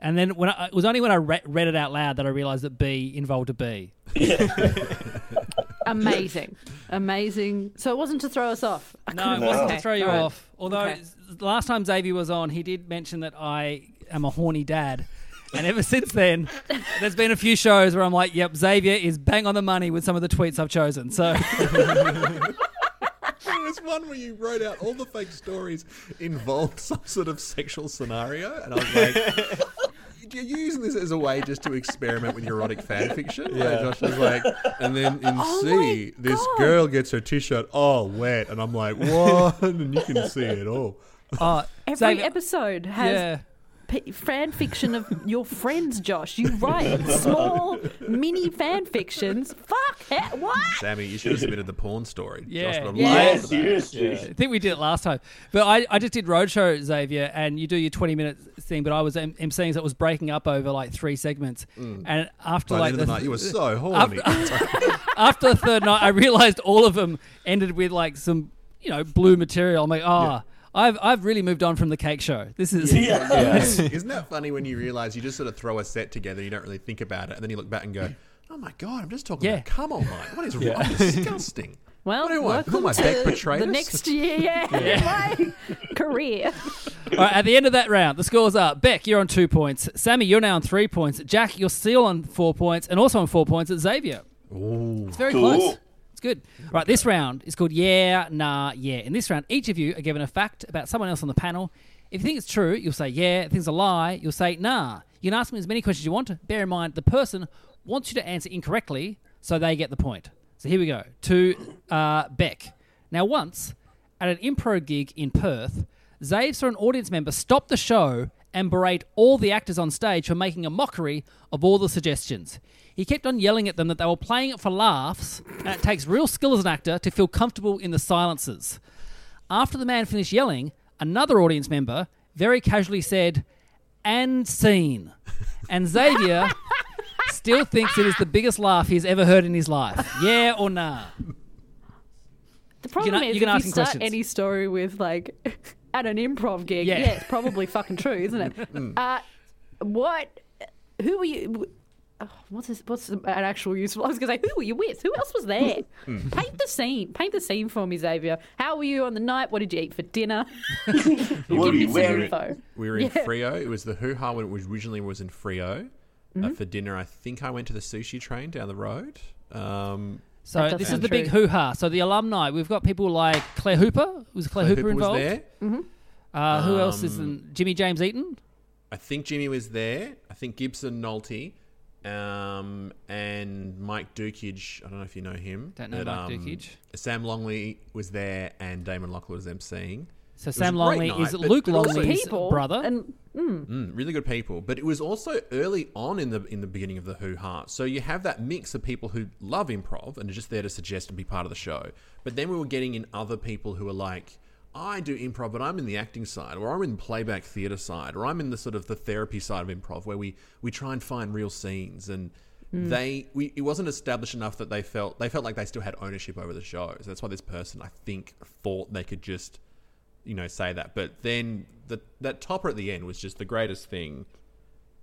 and then when I, it was only when I re- read it out loud that I realized that B involved a B. Amazing. Amazing. So it wasn't to throw us off. I No, it wasn't okay, to throw you all right. off. Although Okay. last time Xavier was on, he did mention that I am a horny dad, And ever since then, there's been a few shows where I'm like, yep, Xavier is bang on the money with some of the tweets I've chosen. So There was one where you wrote out all the fake stories involved some sort of sexual scenario, and I was like, "You're using this as a way just to experiment with erotic fan fiction." Yeah. Yeah. Josh was like, and then in Oh C, this God. girl gets her t-shirt all wet, and I'm like, "What?" and you can see it all. uh, Every Xavier- episode has yeah. P- fan fiction of your friends, Josh. You write small, mini fan fictions. Fuck, he- what? Sami, you should have submitted the porn story. Yeah. Josh would have Yeah. loved Yeah, that. seriously. I think we did it last time. But I, I just did Roadshow, Xavier, and you do your 20 minute thing, but I was em- emceeing, so it was breaking up over like three segments. And after By like the end of the night, you were so horny. after the third night, I realized all of them ended with like some, you know, blue material. I'm like, ah, I've I've really moved on from the cake show. This is Yeah. Isn't that funny when you realize you just sort of throw a set together, you don't really think about it, and then you look back and go, "Oh my god, I'm just talking Yeah. about come on, mate. What is wrong? Disgusting." Well, What do I want? welcome My to back betrayed the next year, yeah, my career. All right, at the end of that round, the scores are Beck, you're on two points. Sami, you're now on three points. Jack, you're still on four points, and also on four points at Xavier. It's very Cool. close. It's good. Right, this round is called Yeah, Nah, Yeah. In this round, each of you are given a fact about someone else on the panel. If you think it's true, you'll say yeah. If it's a lie, you'll say nah. You can ask me as many questions as you want. Bear in mind, the person wants you to answer incorrectly, so they get the point. So here we go. To uh, Beck. Now, once at an improv gig in Perth, Zave saw an audience member stop the show and berate all the actors on stage for making a mockery of all the suggestions. He kept on yelling at them that they were playing it for laughs, and it takes real skill as an actor to feel comfortable in the silences. After the man finished yelling, another audience member very casually said, and scene. And Xavier still thinks it is the biggest laugh he's ever heard in his life. Yeah or nah? The problem can- is, you can if ask you start questions. any story with like at an improv gig, Yeah. yeah, it's probably fucking true, isn't it? uh, what? Who were you? Oh, what's this, what's an actual useful? I was going to say, who were you with? Who else was there? Paint the scene. Paint the scene for me, Xavier. How were you on the night? What did you eat for dinner? What Give were me you wearing? We were in Yeah. Freo. It was the Hoo Ha when it was originally was in Freo. Mm-hmm. Uh, for dinner, I think I went to the sushi train down the road. Um, So this is sound the big true. hoo ha. So the alumni, we've got people like Claire Hooper. Was Claire, Claire Hooper, Hooper was involved? there. Uh, who else is Um, in? Jimmy James Eaton. I think Jimmy was there. I think Gibson Nolte. Um, and Mike Dukage. I don't know if you know him. Don't know Mike Dukage. Sam Longley was there, and Damon Locklear was emceeing. So was Sam Longley night, is but- Luke but also- Longley's People brother. and Mm, really good people, but it was also early on in the in the beginning of the Who Ha. So you have that mix of people who love improv and are just there to suggest and be part of the show. But then we were getting in other people who are like, I do improv, but I'm in the acting side, or I'm in the playback theatre side, or I'm in the sort of the therapy side of improv, where we we try and find real scenes and. Hmm. They we it wasn't established enough that they felt they felt like they still had ownership over the show. So that's why this person I think thought they could just you know say that but then the that topper at the end was just the greatest thing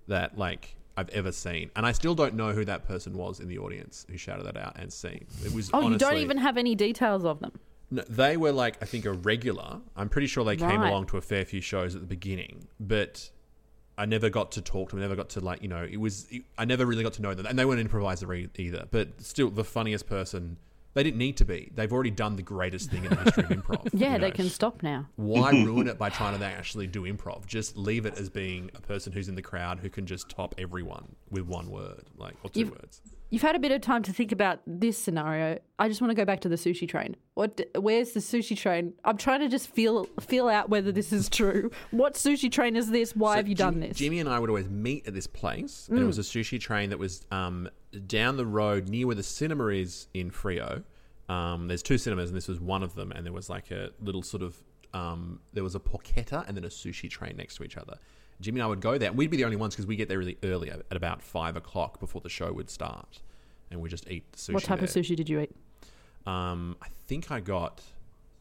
that like I've ever seen and I still don't know who that person was in the audience who shouted that out and seen it was oh, you don't even have any details of them. No, they were like I think a regular. I'm pretty sure they came Right. along to a fair few shows at the beginning but I never got to talk to them never got to like you know it was I never really got to know them and they weren't improviser either. But still the funniest person they didn't need to be they've already done the greatest thing in the history of improv Yeah, you they can stop now. why ruin it by trying to actually do improv? Just leave it as being a person who's in the crowd who can just top everyone with one word, like or 2 You've- words. You've had a bit of time to think about this scenario. I just want to go back to the sushi train. What? Where's the sushi train? I'm trying to just feel feel out whether this is true. What sushi train is this? Why So have you done this? Mm. Jimmy and I would always meet at this place, and it was a sushi train that was um, down the road near where the cinema is in Freo. Um, there's two cinemas, and this was one of them. And there was like a little sort of um, there was a porchetta and then a sushi train next to each other. Jimmy and I would go there. and We'd be the only ones because we get there really early at at about five o'clock before the show would start, and we just eat sushi. what type of sushi did you eat? Um, I think I got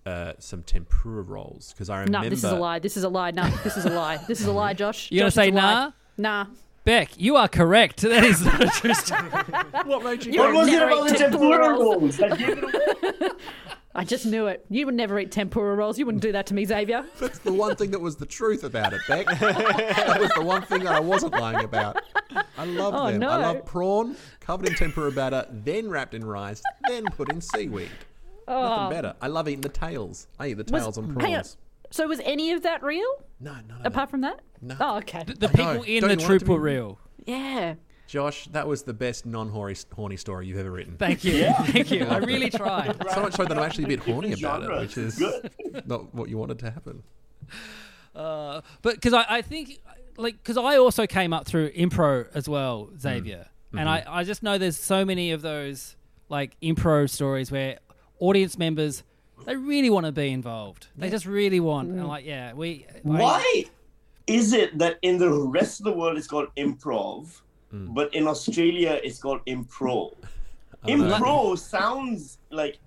uh, some tempura rolls because I remember. No, this is a lie. This is a lie. No, this is a lie. This is a lie, Josh. You gonna say a lie. nah? Nah. Beck, you are correct. That is not a true story. What made you? You're What was it about the tempura rolls. rolls? That gave it away? I just knew it. You would never eat tempura rolls. You wouldn't do that to me, Xavier. That's the one thing that was the truth about it, Beck. that was the one thing that I wasn't lying about. I love Oh, them. no. I love prawn covered in tempura batter, then wrapped in rice, then put in seaweed. Nothing oh. better. I love eating the tails. I eat the Was- tails on hang on. prawns. So was any of that real? No, none of Apart from that? No. Oh, okay. The, the I know. people in Don't the you want it troop to be- were real. Yeah. Josh, that was the best non-horny horny story you've ever written. Thank you. Thank you. I really tried. So much so that I'm actually a bit horny about it, Genre. which is Good. not what you wanted to happen. Uh, but because I, I think, like, because I also came up through impro as well, mm. Xavier. Mm-hmm. And I, I just know there's so many of those, like, impro stories where audience members, they really want to be involved. They just really want. And, mm. like, yeah, we. I- Why is it that in the rest of the world it's called improv, Hmm. but in Australia it's called impro? Impro sounds like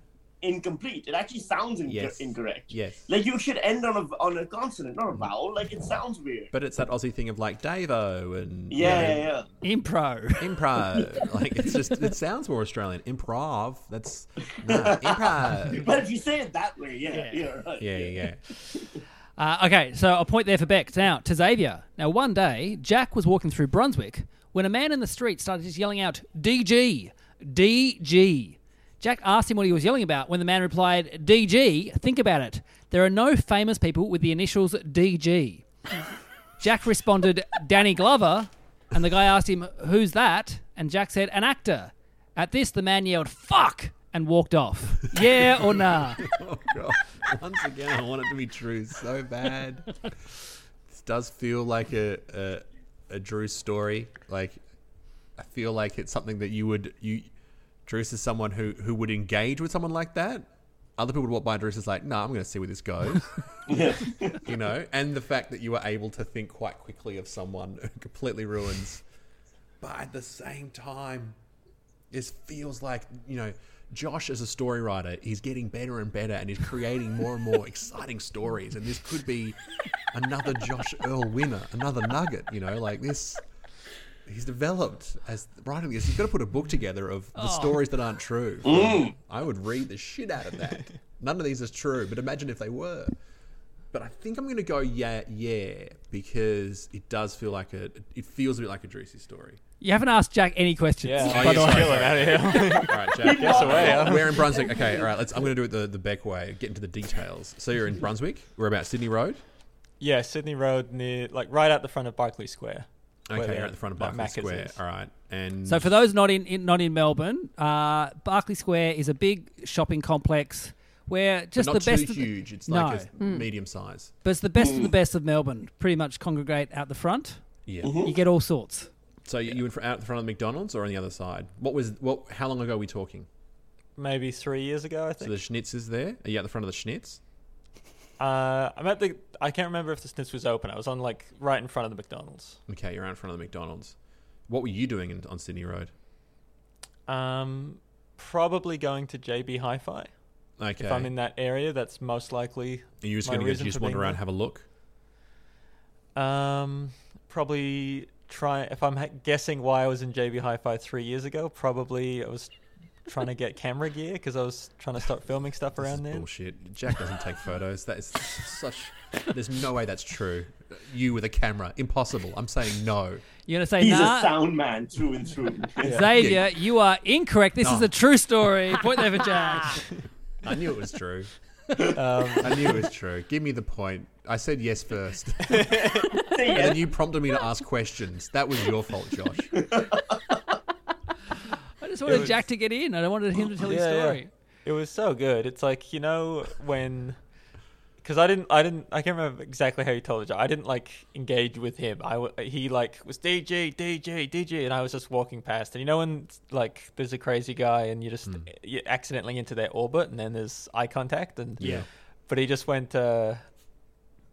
incomplete. It actually sounds inc- Yes. incorrect. Yes. Like you should end on a on a consonant, not a vowel. Like it sounds weird. But it's that Aussie thing of like Davo and you Yeah, know, yeah, yeah. Impro. improv. like it's just it sounds more Australian. Improv. That's nah, improv. But if you say it that way, yeah, Yeah. yeah, right. Yeah, yeah, yeah. Uh, okay, so a point there for Beck. Now, to Xavier. Now, one day, Jack was walking through Brunswick when a man in the street started just yelling out, DG, DG. Jack asked him what he was yelling about when the man replied, DG, think about it. There are no famous people with the initials DG. Jack responded, Danny Glover, and the guy asked him, Who's that? And Jack said, An actor. At this, the man yelled, Fuck! And walked off. Yeah or nah? Oh god. Once again, I want it to be true so bad. This does feel like a a, a Drew story. Like I feel like it's something that you would you Drews is someone who who would engage with someone like that. Other people would walk by Drews is like, no, I'm going to see where this goes. you know, and the fact that you were able to think quite quickly of someone who completely ruins, but at the same time, this feels like you know Josh as a story writer, he's getting better and better, and he's creating more and more exciting stories. And this could be another Josh Earl winner, another nugget. You know, like this. He's developed as writing this. He's got to put a book together of the oh. stories that aren't true. Mm. I would read the shit out of that. None of these is true, but imagine if they were. But I think I'm going to go yeah, yeah, because it does feel like a. It feels a bit like a Juicy story. You haven't asked Jack any questions. Yeah, oh, by the way. chilling out of here. All right, Jack. Guess away. huh? We're in Brunswick. Okay, all right. Let's. I'm going to do it the, the Beck way. Get into the details. So you're in Brunswick. We're about Sydney Road. Yeah, Sydney Road near, like right out the front of Barkly Square. where Okay, the- you're at the front of that Barkly Macca's Square. is. All right, and So for those not in, in not in Melbourne, uh, Barkly Square is a big shopping complex where but just not the too best, of the, huge. It's No. like a hmm. medium size. but it's the best of the hmm. best of Melbourne. Pretty much congregate out the front. Yeah. Mm-hmm. You get all sorts. So you you in fr- out the front of the McDonald's or on the other side? What was what? How long ago are we talking? Maybe three years ago, I So think. the Schnitz is there. Are you at the front of the Schnitz? Uh, I'm at the. I can't remember if the Schnitz was open. I was on like right in front of the McDonald's. Okay, you're out in front of the McDonald's. What were you doing in, on Sydney Road? Um, probably going to JB Hi-Fi. Okay. If I'm in that area, that's most likely. Are you just going to go, just wander around, there. have a look? Um, probably try. If I'm guessing why I was in JB Hi-Fi three years ago, probably I was trying to get camera gear because I was trying to start filming stuff This is around there. bullshit. Jack doesn't take photos. That is such. There's no way that's true. You with a camera, impossible. I'm saying no. You're gonna say He's nah. a sound man through and through. Xavier, you are incorrect. This is a true story. Point there for Jack. I knew it was true. Um, I knew it was true. Give me the point. I said yes first, and then you prompted me to ask questions. That was your fault, Josh. I just wanted was- Jack to get in. I don't wanted him to tell his Yeah, yeah. story. It was so good. It's like you know when, because I didn't, I didn't, I can't remember exactly how he told the joke. I didn't like engage with him. I he like was DJ, DJ, DJ, and I was just walking past. And you know when like there's a crazy guy and you just you accidentally into their orbit, and then there's eye contact, and Yeah. But he just went. uh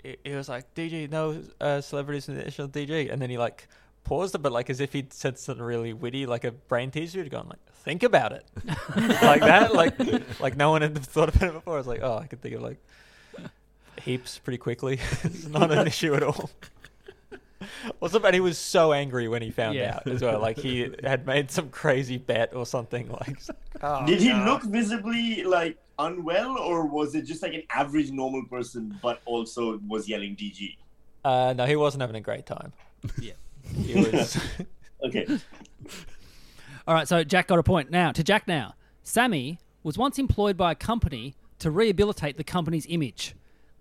He, he was like DJ, no uh, celebrities in the initial DJ, and then he like paused it, but like as if he'd said something really witty, like a brain teaser. He'd gone like, "Think about it." like that, like like no one had thought about it before. I was like, oh, I could think of like heaps pretty quickly. it's not an issue at all. Also, but he was so angry when he found Yeah. out as well. Like he had made some crazy bet or something. Like, oh, Did he no. look visibly like unwell, or was it just like an average normal person, but also was yelling DG? Uh, no, he wasn't having a great time. Yeah. He was. Okay. All right, so Jack got a point. Now, to Jack now. Sami was once employed by a company to rehabilitate the company's image.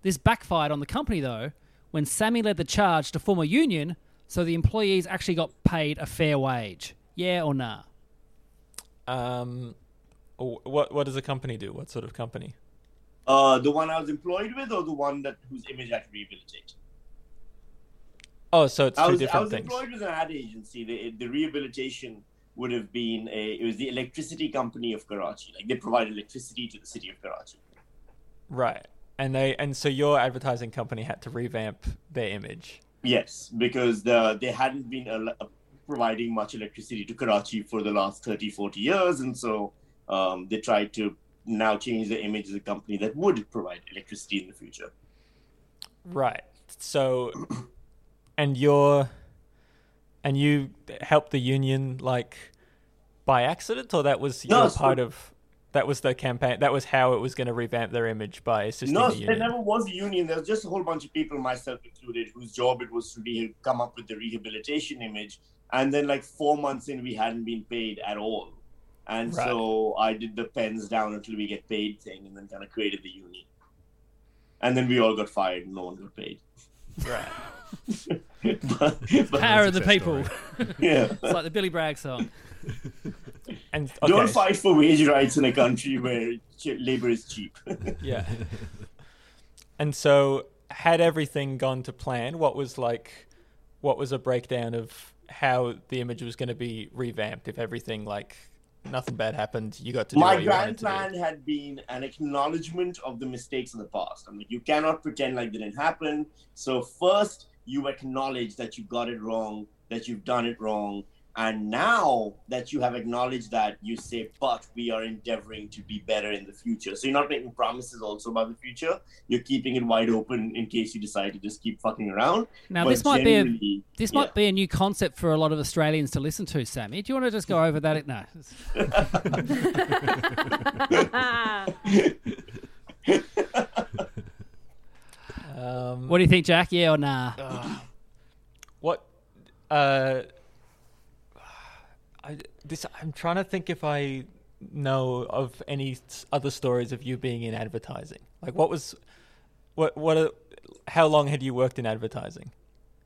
This backfired on the company, though, when Sami led the charge to form a union so the employees actually got paid a fair wage. Yeah or nah? um, what what does the company do? What sort of company? Uh, the one I was employed with, or the one that whose image I had to rehabilitate? Oh, so it's two I was, I different was things. employed with an ad agency. The, the rehabilitation would have been a. It was the electricity company of Karachi. Like they provide electricity to the city of Karachi. Right. And they and so your advertising company had to revamp their image. Yes, because the, they hadn't been al- providing much electricity to Karachi for the last 30, 40 years. And so um, they tried to now change the image as a company that would provide electricity in the future. Right. So and your and you helped the union like by accident or that was No, your so- part of that was the campaign that was how it was going to revamp their image by assisting No, the there never was a union. There was just a whole bunch of people, myself included, whose job it was to re- come up with the rehabilitation image. And then, like four months in, we hadn't been paid at all. And Right. so I did the pens down until we get paid thing, and then kind of created the union. And then we all got fired, and no one got paid. Right. but, but- Power of the people. yeah. It's like the Billy Bragg song. And Don't fight for wage rights in a country where labor is cheap. Yeah. and so had everything gone to plan, what was like what was a breakdown of how the image was going to be revamped if everything like nothing bad happened, you got to do My grand plan had been an acknowledgement of the mistakes of the past. I mean, you cannot pretend like they didn't happen. So first, you acknowledge that you got it wrong, that you've done it wrong, and now that you have acknowledged that, you say, but we are endeavoring to be better in the future. So you're not making promises also about the future. You're keeping it wide open in case you decide to just keep fucking around. Now, But this might be a this yeah. might be a new concept for a lot of Australians to listen to. Sami, do you want to just go over that? No. Um, What do you think, Jack? Yeah or nah? What? Uh, I this I'm trying to think if I know of any other stories of you being in advertising. Like, what was, what what? Uh, how long had you worked in advertising?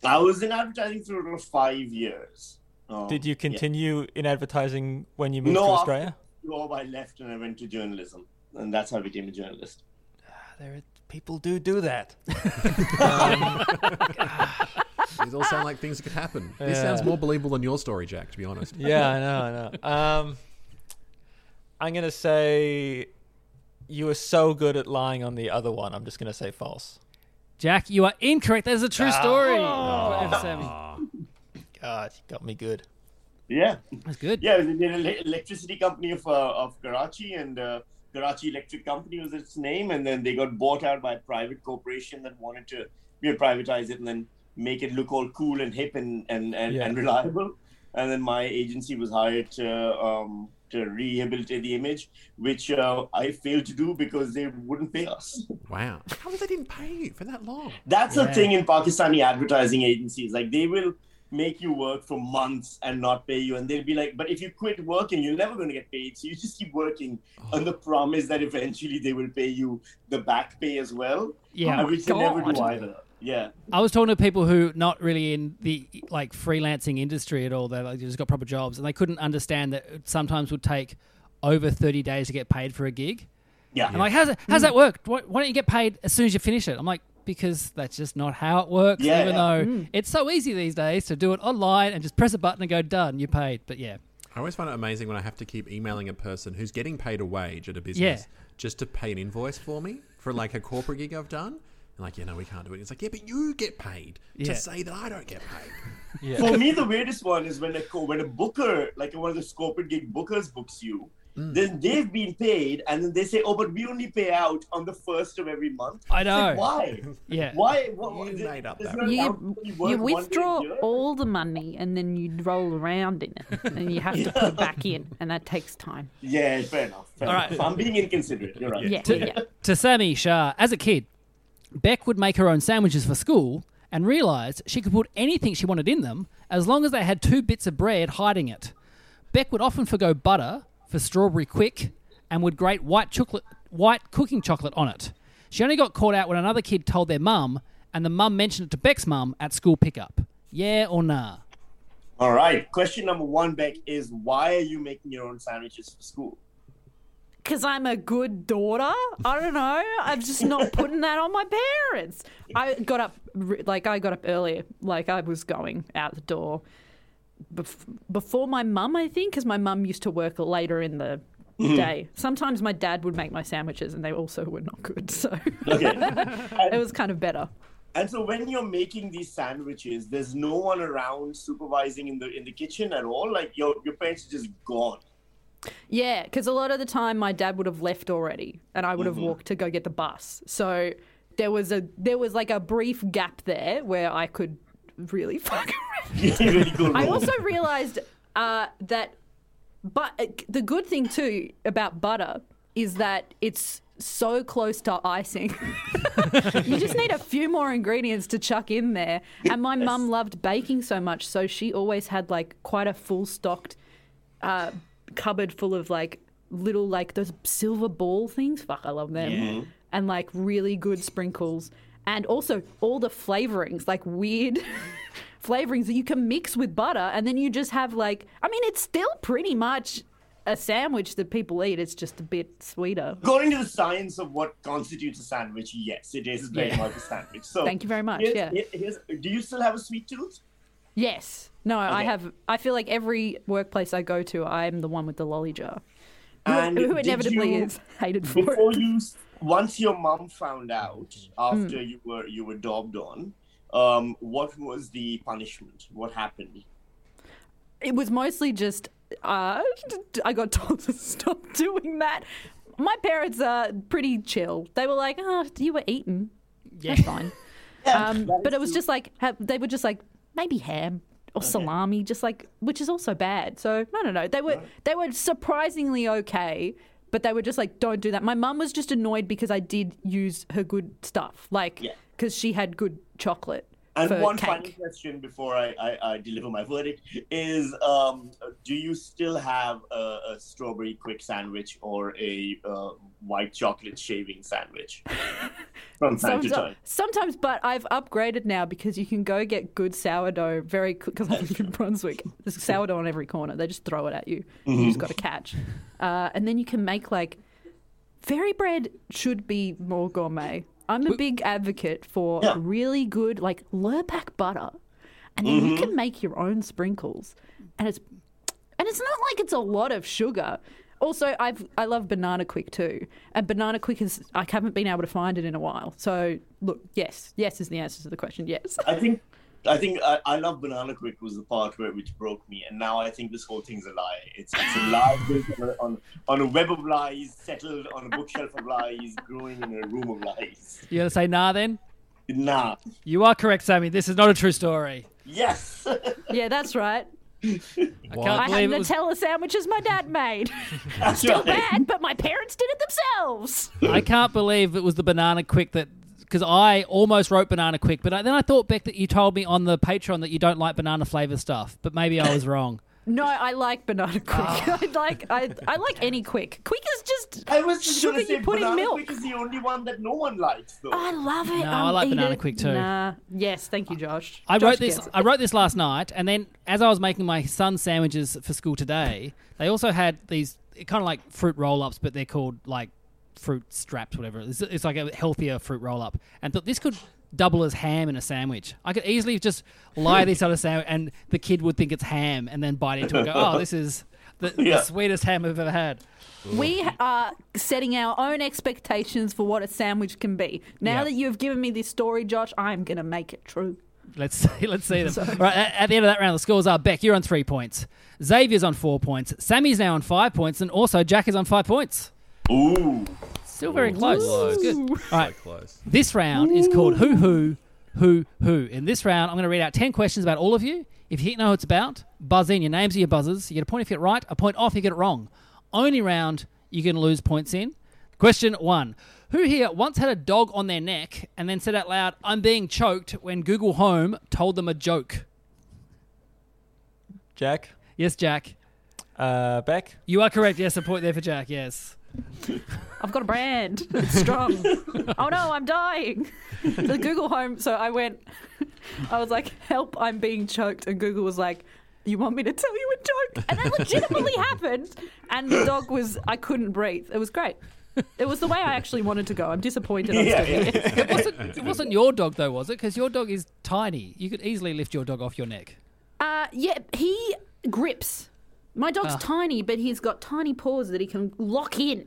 I was in advertising for over five years. Um, Did you yeah. continue in advertising when you moved No, to Australia? No, I left and I went to journalism, and that's how I became a journalist. Ah, there, are- people do do that. Um, These all sound like things that could happen. This Yeah. sounds more believable than your story, Jack. To be honest. yeah, I know, I know. Um, I'm gonna say you were so good at lying on the other one. I'm just gonna say false. Jack, you are incorrect. That is a true story. For Sami. God, you got me good. Yeah, That's good. yeah, it was the ele- electricity company of uh, of Karachi, and uh, Karachi Electric Company was its name, and then they got bought out by a private corporation that wanted to you know, privatize it and then make it look all cool and hip and and, and, Yeah. and reliable. And then my agency was hired to um, to rehabilitate the image, which uh, I failed to do because they wouldn't pay us. Wow. How come they didn't pay you for that long? That's Yeah. the thing in Pakistani advertising agencies. Like they will make you work for months and not pay you, and they'll be like, "But if you quit working, you're never going to get paid." So you just keep working on the promise that eventually they will pay you the back pay as well. Yeah. uh, which they never do either. Yeah, I was talking to people who not really in the like freelancing industry at all. They like just got proper jobs, and they couldn't understand that it sometimes would take over thirty days to get paid for a gig. yeah. I'm like, how's it, how's hmm. that work? Why, why don't you get paid as soon as you finish it? I'm like, because that's just not how it works. Yeah, even yeah. though hmm. it's so easy these days to do it online and just press a button and go done, you're paid. But yeah, I always find it amazing when I have to keep emailing a person who's getting paid a wage at a business Yeah. just to pay an invoice for me for like a corporate gig I've done. And like, yeah, no, we can't do it. It's like, yeah, but you get paid Yeah. to say that I don't get paid. Yeah. For me, the weirdest one is when a co- when a booker, like one of the corporate gig bookers, books you, mm. then they've been paid, and then they say, "Oh, but we only pay out on the first of every month." I It's like, know. why? Yeah. Why? What, You there- made up there's that no rule. account You, work you one day a withdraw year. all the money and then you roll around in it and you have to put it back in and that takes time. Yeah, fair enough. Fair All enough. right. I'm being inconsiderate. You're right. Yeah, To, yeah. to Sami Shah, as a kid, Beck would make her own sandwiches for school and realised she could put anything she wanted in them as long as they had two bits of bread hiding it. Beck would often forgo butter for strawberry Quik and would grate white chocolate, white cooking chocolate on it. She only got caught out when another kid told their mum, and the mum mentioned it to Beck's mum at school pickup. Yeah or nah? All right. Question number one, Beck, is why are you making your own sandwiches for school? Because I'm a good daughter. I don't know. I'm just not putting that on my parents. I got up, like, I got up earlier. Like, I was going out the door bef- before my mum, I think, because my mum used to work later in the mm-hmm. day. Sometimes my dad would make my sandwiches, and they also were not good. So Okay. it was kind of better. And so when you're making these sandwiches, there's no one around supervising in the in the kitchen at all. Like your your parents are just gone. Yeah, because a lot of the time my dad would have left already, and I would have walked to go get the bus. So there was a there was like a brief gap there where I could really fuck around. I also realized uh, that, but uh, the good thing too about butter is that it's so close to icing. you just need a few more ingredients to chuck in there. And my mum loved baking so much, so she always had like quite a full stocked uh, cupboard full of like little like those silver ball things. Fuck, I love them. And like really good sprinkles. And also all the flavorings, like weird flavorings that you can mix with butter. And then you just have like, I mean, it's still pretty much a sandwich that people eat. It's just a bit sweeter. According to the science of what constitutes a sandwich, yes, it is very Yeah. much a sandwich. So Thank you very much, here's- yeah. here's- do you still have a sweet tooth? Yes. No, I have. I feel like every workplace I go to, I'm the one with the lolly jar. Who, And who did inevitably you- is hated for Before it. you, once your mom found out after Hmm. you were you were dobbed on, um, what was the punishment? What happened? It was mostly just uh, I got told to stop doing that. My parents are pretty chill. They were like, "Oh, you were eating. That's fine." Um, but it was just like they were just like maybe ham or salami, just like which is also bad. So no, no, no. They were they were surprisingly okay, but they were just like, don't do that. My mum was just annoyed because I did use her good stuff, like Yeah. because she had good chocolate And for one cake. final question before I, I, I deliver my verdict is: um, Do you still have a, a strawberry Quik sandwich or a uh, white chocolate shaving sandwich from time to Sometimes, time? sometimes, but I've upgraded now because you can go get good sourdough very quick. Because I live in Brunswick, there's sourdough on every corner. They just throw it at you. You just got to catch, uh, and then you can make like fairy bread should be more gourmet. I'm a big advocate for Yeah. really good like Lurpak butter, and then you can make your own sprinkles, and it's and it's not like it's a lot of sugar. Also, I've I love banana Quik too, and banana Quik is I haven't been able to find it in a while. So look, yes, yes is the answer to the question. Yes. I think I think I, I love Banana Quik was the part where which broke me, and now I think this whole thing's a lie. It's, it's a lie built on a, on, on a web of lies, settled on a bookshelf of lies, growing in a room of lies. You gotta say nah then? Nah. You are correct, Sami. This is not a true story. Yes. Yeah, that's right. I can't I had it was, Nutella sandwiches my dad made. That's Still right. bad, but my parents did it themselves. I can't believe it was the banana Quik that because I almost wrote banana Quik, but I, then I thought Beck that you told me on the Patreon that you don't like banana flavor stuff, but maybe I was wrong. No, I like banana Quik. I like I, I like any Quik. Quik is just I was just sugar gonna say you put in Banana milk. Quik is the only one that no one likes, though. I love it. No, I Um, like banana it. Quik too. Nah. Yes, thank you, Josh. I Josh wrote this. gets. I wrote this last night, and then as I was making my son's sandwiches for school today, they also had these kind of like fruit roll-ups, but they're called like fruit straps, whatever. It's, it's like a healthier fruit roll-up, and thought this could double as ham in a sandwich. I could easily just lie this on a sandwich, and the kid would think it's ham, and then bite into it and go, "Oh, this is the, Yeah. the sweetest ham I've ever had." We are setting our own expectations for what a sandwich can be. Now Yep. that you have given me this story, Josh, I'm going to make it true. Let's see. Let's see them. All right. At, at the end of that round, the scores are Beck, you're on three points. Xavier's on four points. Sami's now on five points, and also Jack is on five points. Ooh. Still very close. Close. It's good. All right. Close. This round is called Who Who Who Who. In this round, I'm going to read out 10 questions about all of you. If you know who it's about, buzz in. Your names are your buzzers. You get a point if you get it right, a point off if you get it wrong. Only round you can lose points in. Question one Who here once had a dog on their neck and then said out loud, I'm being choked when Google Home told them a joke? Jack, Yes, Jack. uh, Beck. You are correct. Yes, a point there for Jack. Yes. I've got a brand. It's strong. oh no, I'm dying. the Google Home. So I went. I was like, "Help! I'm being choked," and Google was like. You want me to tell you a joke? And that legitimately happened. And the dog was, I couldn't breathe. It was great. It was the way I actually wanted to go. I'm disappointed I'm Yeah, still yeah. here. It wasn't, it wasn't your dog, though, was it? Because your dog is tiny. You could easily lift your dog off your neck. Uh, yeah, he grips. My dog's ah. tiny, but he's got tiny paws that he can lock in.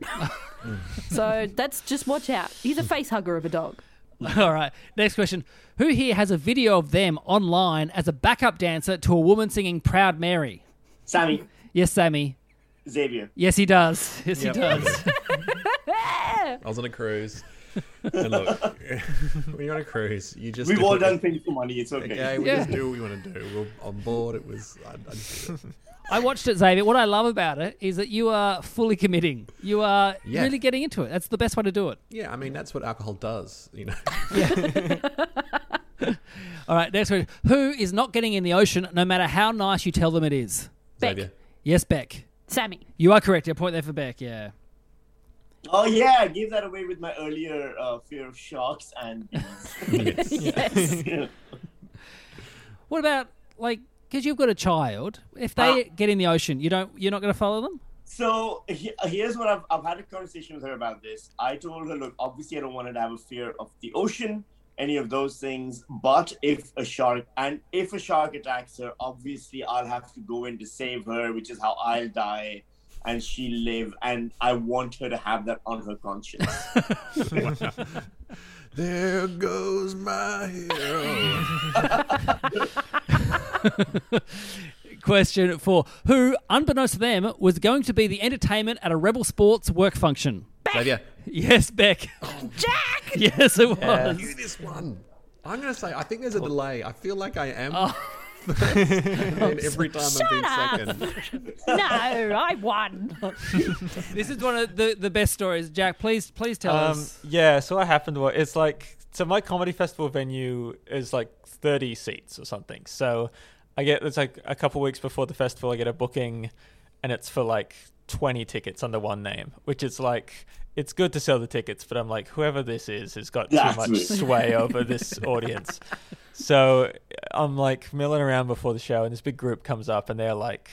so that's just watch out. He's a face hugger of a dog. All right. Next question. Who here has a video of them online as a backup dancer to a woman singing Proud Mary? Sami, Yes, Sami. Xavier. Yes, he does. Yes, Yep. he does. I was on a cruise. And look, when you're on a cruise, you just. We've all done things for money. It's okay. Okay, we Yeah. just do what we want to do. We're on board. It was. I, I it. I watched it, Xavier. What I love about it is that you are fully committing. You are Yeah. really getting into it. That's the best way to do it. Yeah, I mean that's what alcohol does. You know. All right. Next question. Who is not getting in the ocean no matter how nice you tell them it is? Beck. Xavier. Yes, Beck. Sami. You are correct. A point there for Beck. Yeah. Oh yeah, I gave that away with my earlier uh, fear of sharks and bees. Yes. Yes. What about like because you've got a child? If they get in the ocean, you don't. You're not going to follow them. So he, here's what I've, I've had a conversation with her about this. I told her, look, obviously I don't want her to have a fear of the ocean, any of those things. But if a shark and if a shark attacks her, obviously I'll have to go in to save her, which is how I'll die and she live. And I want her to have that on her conscience. There goes my hero. Question four: Who, unbeknownst to them, was going to be the entertainment at a Rebel Sports work function? Xavier, Yes, Beck. Jack! yes, it was. Yeah. you this one. I'm gonna say I think there's a delay. I feel like I am. Oh. and every time I'm up. being second. No, I won. This is one of the, the best stories. Jack, please please tell Um, us. yeah, so what happened was it's like so my comedy festival venue is like 30 seats or something. So I get it's like a couple weeks before the festival I get a booking and it's for like 20 tickets under one name, which is like it's good to sell the tickets, but I'm like whoever this is has got too much sway over this audience. So I'm like milling around before the show and this big group comes up and they're like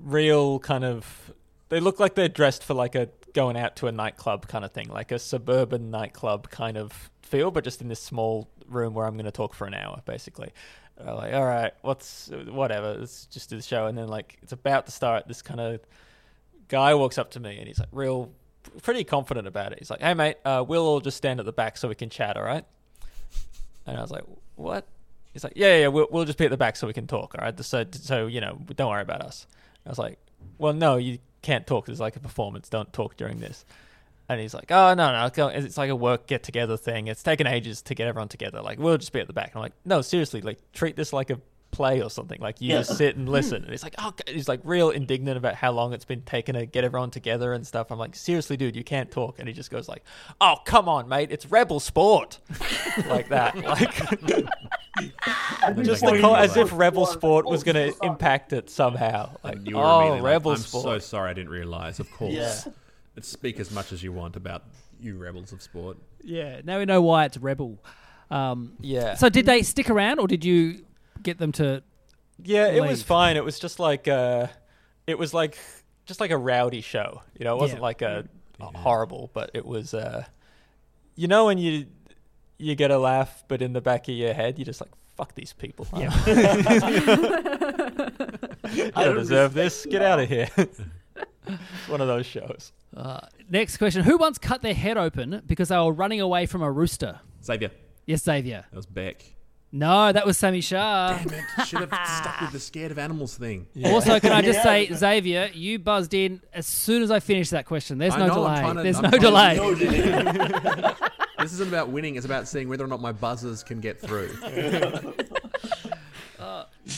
real kind of they look like they're dressed for like a going out to a nightclub kind of thing, like a suburban nightclub kind of feel, but just in this small room where I'm going to talk for an hour, basically. And I'm like, all right, what's whatever, let's just do the show. And then like it's about to start. This kind of guy walks up to me and he's like real, pretty confident about it. He's like, hey mate, uh, we'll all just stand at the back so we can chat, all right? And I was like, what? He's like, yeah, yeah, yeah, we'll, we'll just be at the back so we can talk, all right? So, so you know, don't worry about us. I was like, well, no, you can't talk. It's like a performance. Don't talk during this. And he's like, oh, no, no, it's like a work get together thing. It's taken ages to get everyone together. Like, we'll just be at the back. And I'm like, no, seriously, like, treat this like a play or something. Like, you Yeah. just sit and listen. And he's like, oh, God." he's like real indignant about how long it's been taken to get everyone together and stuff. I'm like, seriously, dude, you can't talk. And he just goes like, oh, come on, mate. It's rebel sport. like that. Like, just the point, co- you as if rebel sport was going to impact it somehow. Like, you were oh, immediately like, rebel I'm sport. so sorry. I didn't realize. Of course. Yeah. Let's speak as much as you want about you rebels of sport. Yeah, now we know why it's Rebel. Um, Yeah. So did they stick around, or did you get them to? yeah, it was fine. It was just like uh it was like just like a rowdy show. You know, it wasn't Yeah. like a, a horrible, but it was uh you know when you you get a laugh but in the back of your head you're just like fuck these people. Yeah. I don't deserve this. Get out of here. One of those shows. Uh, next question: Who once cut their head open because they were running away from a rooster? Xavier, Yes, Xavier. that was Beck. No, that was Sami Shah. Damn it! Should have stuck with the scared of animals thing. Also, can I just Yeah. say, Xavier, you buzzed in as soon as I finished that question. There's I no know, delay. to- There's I'm no delay. No delay. This isn't about winning. It's about seeing whether or not my buzzers can get through.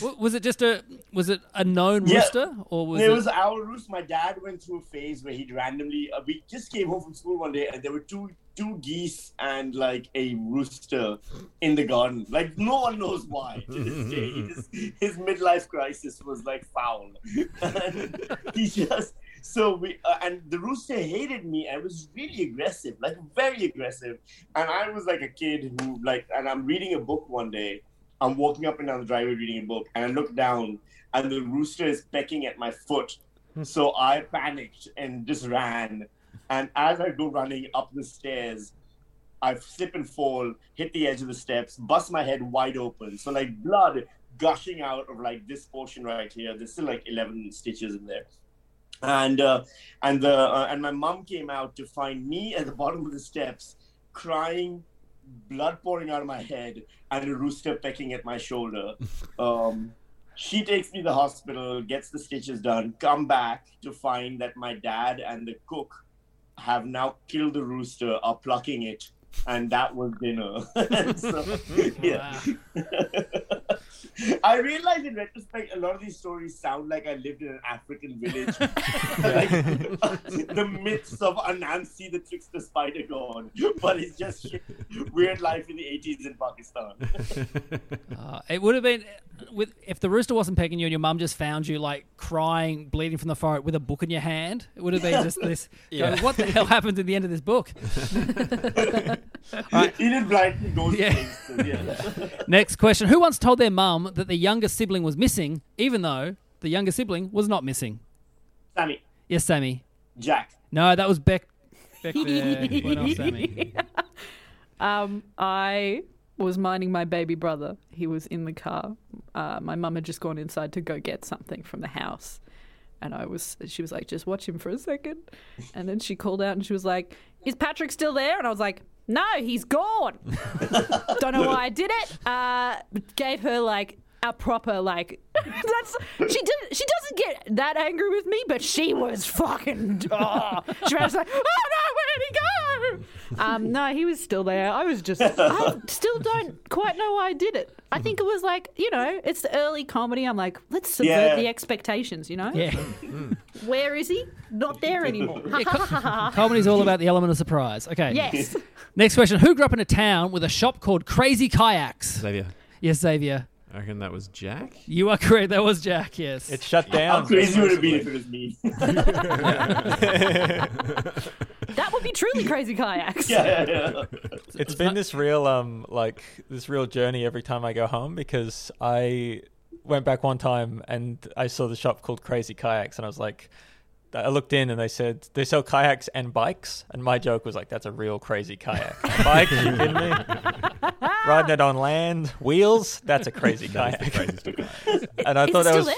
W- Was it just a was it a known Yeah. rooster or was There it? was our roost. My dad went through a phase where he'd randomly. Uh, we just came home from school one day, and there were two two geese and like a rooster in the garden. Like no one knows why. To this day, his, his midlife crisis was like foul. and he just so we uh, and the rooster hated me and was really aggressive, like very aggressive. And I was like a kid who like, and I'm reading a book one day. I'm walking up and down the driveway reading a book, and I look down, and the rooster is pecking at my foot. So I panicked and just ran. And as I go running up the stairs, I slip and fall, hit the edge of the steps, bust my head wide open. So like blood gushing out of like this portion right here. There's still like 11 stitches in there. And uh, and the uh, and my mom came out to find me at the bottom of the steps, crying, blood pouring out of my head, and a rooster pecking at my shoulder. Um, she takes me to the hospital, gets the stitches done, come back to find that my dad and the cook have now killed the rooster, are plucking it, and that was dinner. So, yeah. I realize in retrospect, a lot of these stories sound like I lived in an African village. like, the myths of Anansi, the trickster spider god. But it's just weird life in the 80s in Pakistan. Uh, it would have been with if the rooster wasn't pecking you and your mum just found you like crying, bleeding from the forehead with a book in your hand. It would have been just this. Yeah. going, what the hell happened at the end of this book? Enid Blyton goes Yeah. places, yeah. Next question: Who once told their mum that the younger sibling was missing, even though the younger sibling was not missing? Sami, Yes, Sami. Jack. No, that was Beck. Beck there. Went off Sami. Um, I was minding my baby brother. He was in the car. Uh, my mum had just gone inside to go get something from the house. And I was, she was like, just watch him for a second. And then she called out and she was like, Is Patrick still there? And I was like, No, he's gone. Don't know why I did it. Uh, gave her like a proper like that's she did she doesn't get that angry with me, but she was fucking oh. she was like, Oh no, where'd he go? Um, no, he was still there. I was just I still don't quite know why I did it. I think it was like, you know, it's the early comedy. I'm like, let's subvert Yeah. the expectations, you know? Yeah. Where is he? Not there anymore. Comedy's all about the element of surprise. Okay. yes. Next question: Who grew up in a town with a shop called Crazy Kayaks? Xavier, Yes, Xavier. I reckon that was Jack. You are correct. That was Jack. Yes. It shut down. How down. crazy would it be if it was me? That would be truly crazy kayaks. yeah, yeah, yeah. it's been this real um like this real journey every time I go home because I went back one time and I saw the shop called Crazy Kayaks and I was like I looked in and they said they sell kayaks and bikes and my joke was like that's a real crazy kayak. Bike? Are you kidding me? Riding it on land, wheels? That's a crazy kayak. and I Is thought it that was there?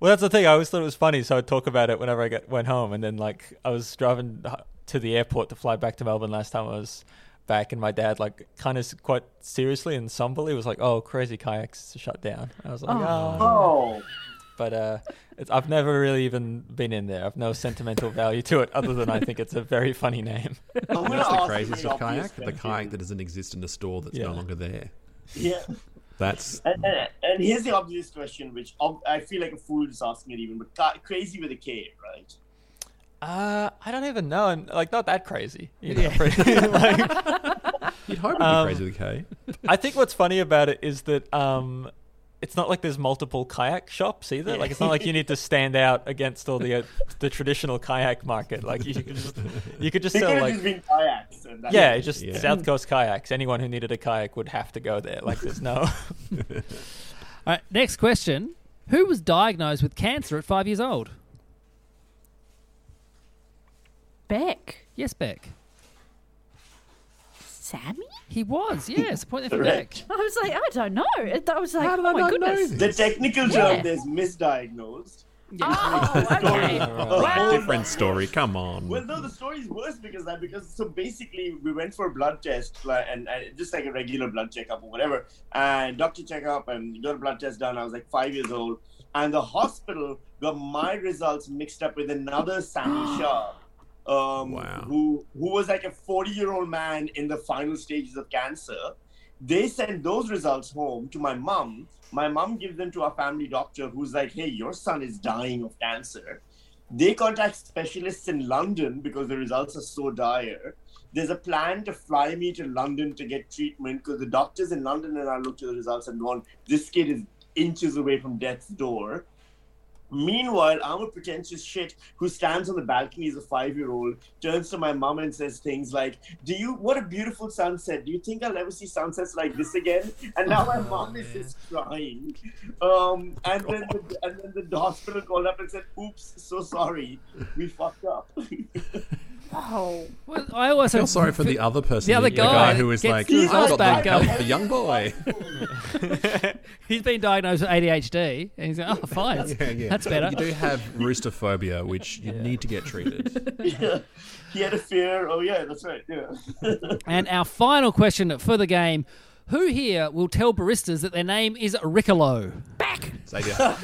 well, that's the thing. I always thought it was funny, so I'd talk about it whenever I get, went home. And then, like, I was driving to the airport to fly back to Melbourne last time I was back, and my dad, like, kind of quite seriously and somberly was like, "Oh, crazy kayaks shut down." I was like, "Oh,", Oh, but uh, it's, I've never really even been in there. I've no sentimental value to it, other than I think it's a very funny name. I'm That's the craziest of obvious kayak. The kayak that doesn't exist in a store that's Yeah. no longer there. Yeah. That's And, and, and here's the obvious question, which I feel like a fool is asking it even, but ca- crazy with a K, right? Uh, I don't even know, and like not that crazy. You know? like, you'd hope it'd Um, be crazy with a K. I think what's funny about it is that um, it's not like there's multiple kayak shops either. Like it's not like you need to stand out against all the uh, the traditional kayak market. Like you could just you could just They sell have like just kayaks. And that's yeah, it. just Yeah. South Coast kayaks. Anyone who needed a kayak would have to go there. Like there's no. All right. Next question: Who was diagnosed with cancer at five years old? Beck. Yes, Beck. Sami? He was. Yes. Point there for Beck. Correct. I was like, I don't know. It- I was like, How did oh I my not know goodness. this? The technical term Yeah. there's misdiagnosed, Oh, okay. Well, Different story. Come on. Well, no, the story is worse because that because so basically we went for a blood test like, and, and just like a regular blood checkup or whatever, and doctor checkup and got a blood test done. I was like five years old, and the hospital got my results mixed up with another Sami Shah, um, Wow. who who was like a forty year old man in the final stages of cancer. They sent those results home to my mom. My mom gives them to our family doctor, who's like, "Hey, your son is dying of cancer." They contact specialists in London because the results are so dire. There's a plan to fly me to London to get treatment because the doctors in London and I looked at the results and gone, this kid is inches away from death's door. Meanwhile, I'm a pretentious shit who stands on the balcony as a five year old, turns to my mom and says things like, Do you, what a beautiful sunset. Do you think I'll ever see sunsets like this again? And now my mom is just crying. Um, and, then the, and then the hospital called up and said, Oops, so sorry. We fucked up. Oh. Well, I also feel sorry for the other person. The other guy who was like, "I eyes got back the, up." the young boy. he's been diagnosed with ADHD, and he's like, "Oh, fine, Yeah, yeah. that's better." You do have rooster phobia, which you need to get treated. yeah. He had a fear. Oh, yeah, that's right. Yeah. And our final question for the game: Who here will tell baristas that their name is Riccolo? Back. Xavier.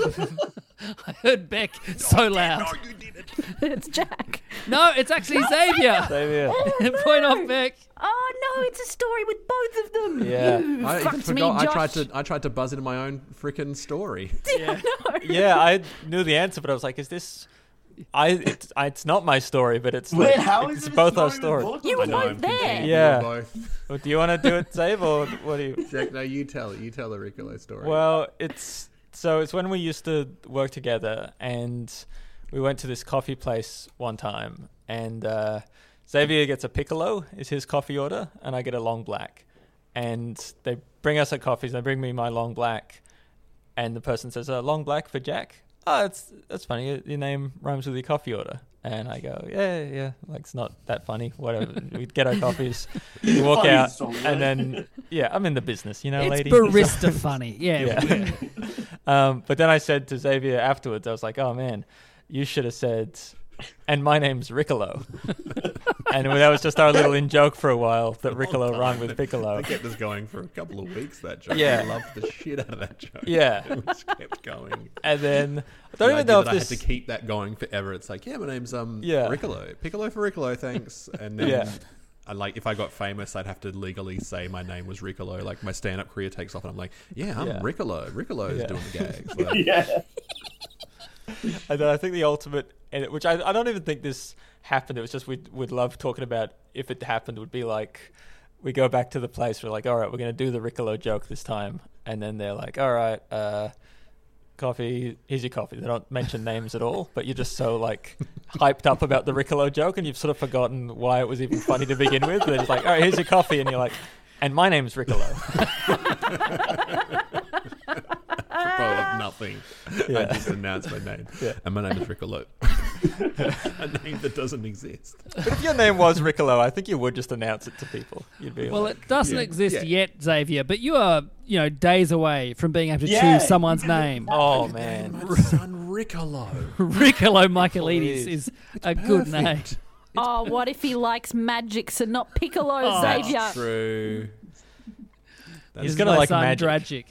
I heard Beck so loud. No, you didn't. it's Jack. No, it's actually Xavier. Xavier. Oh, Point off Beck. Oh no, it's a story with both of them. Yeah. You I even fucked me, forgot. I tried to. I tried to buzz into my own freaking story. Yeah. Yeah, I knew the answer, but I was like, "Is this?" I it's, I, it's not my story, but it's Wait, like, how is it's it a both our story stories. You were both there. Yeah. Both. Well, Do you want to do it, Save, or what do you? Jack, no, you tell it. You tell the Riccolo story. Well, it's so it's when we used to work together, and we went to this coffee place one time, and uh, Xavier gets a piccolo is his coffee order, and I get a long black, and they bring us our coffees. They bring me my long black, and the person says, "A long black for Jack." Oh, it's that's funny. Your, your name rhymes with your coffee order. And I go, yeah, yeah, like it's not that funny. Whatever. we get our coffees, we walk Funny out, story, and then yeah, I'm in the business, you know, It's lady. barista funny. Yeah. Yeah. um, but then I said to Xavier afterwards, I was like, "Oh man, you should have said." And my name's Riccolo, and that was just our little in joke for a while that Riccolo rhymed with Piccolo. I kept this going for a couple of weeks. That joke. Yeah. I loved the shit out of that joke. Yeah. it just kept going. And then I don't even know if that I had to keep that going forever. It's like, yeah, my name's um Yeah. Riccolo. Piccolo for Riccolo, thanks. And then Yeah. I like if I got famous, I'd have to legally say my name was Riccolo. Like my stand-up career takes off, and I'm like, yeah, I'm Yeah. Riccolo. Riccolo is Yeah. doing the gags. Like, yeah. And then I think the ultimate, and which I, I don't even think this happened. It was just we'd, we'd love talking about if it happened. Would be like we go back to the place. We're like, all right, we're going to do the Riccolo joke this time, and then they're like, all right, uh, coffee. Here's your coffee. They don't mention names at all, but you're just so like hyped up about the Riccolo joke, and you've sort of forgotten why it was even funny to begin with. They're just like, all right, here's your coffee, and you're like. And my name's Riccolo. Probably ah. like nothing. I just announced my name. Yeah. And my name is Riccolo. a name that doesn't exist. But if your name was Riccolo, I think you would just announce it to people. You'd be Well, like, it doesn't Yeah. exist Yeah. yet, Xavier, but you are, you know, days away from being able to Yeah. choose someone's name. oh man. My son Riccolo. Riccolo Michelides Please. is a good name. Oh, what if he likes magics and not Piccolo, Oh, Xavier? True. He's gonna like son magic. Dragic.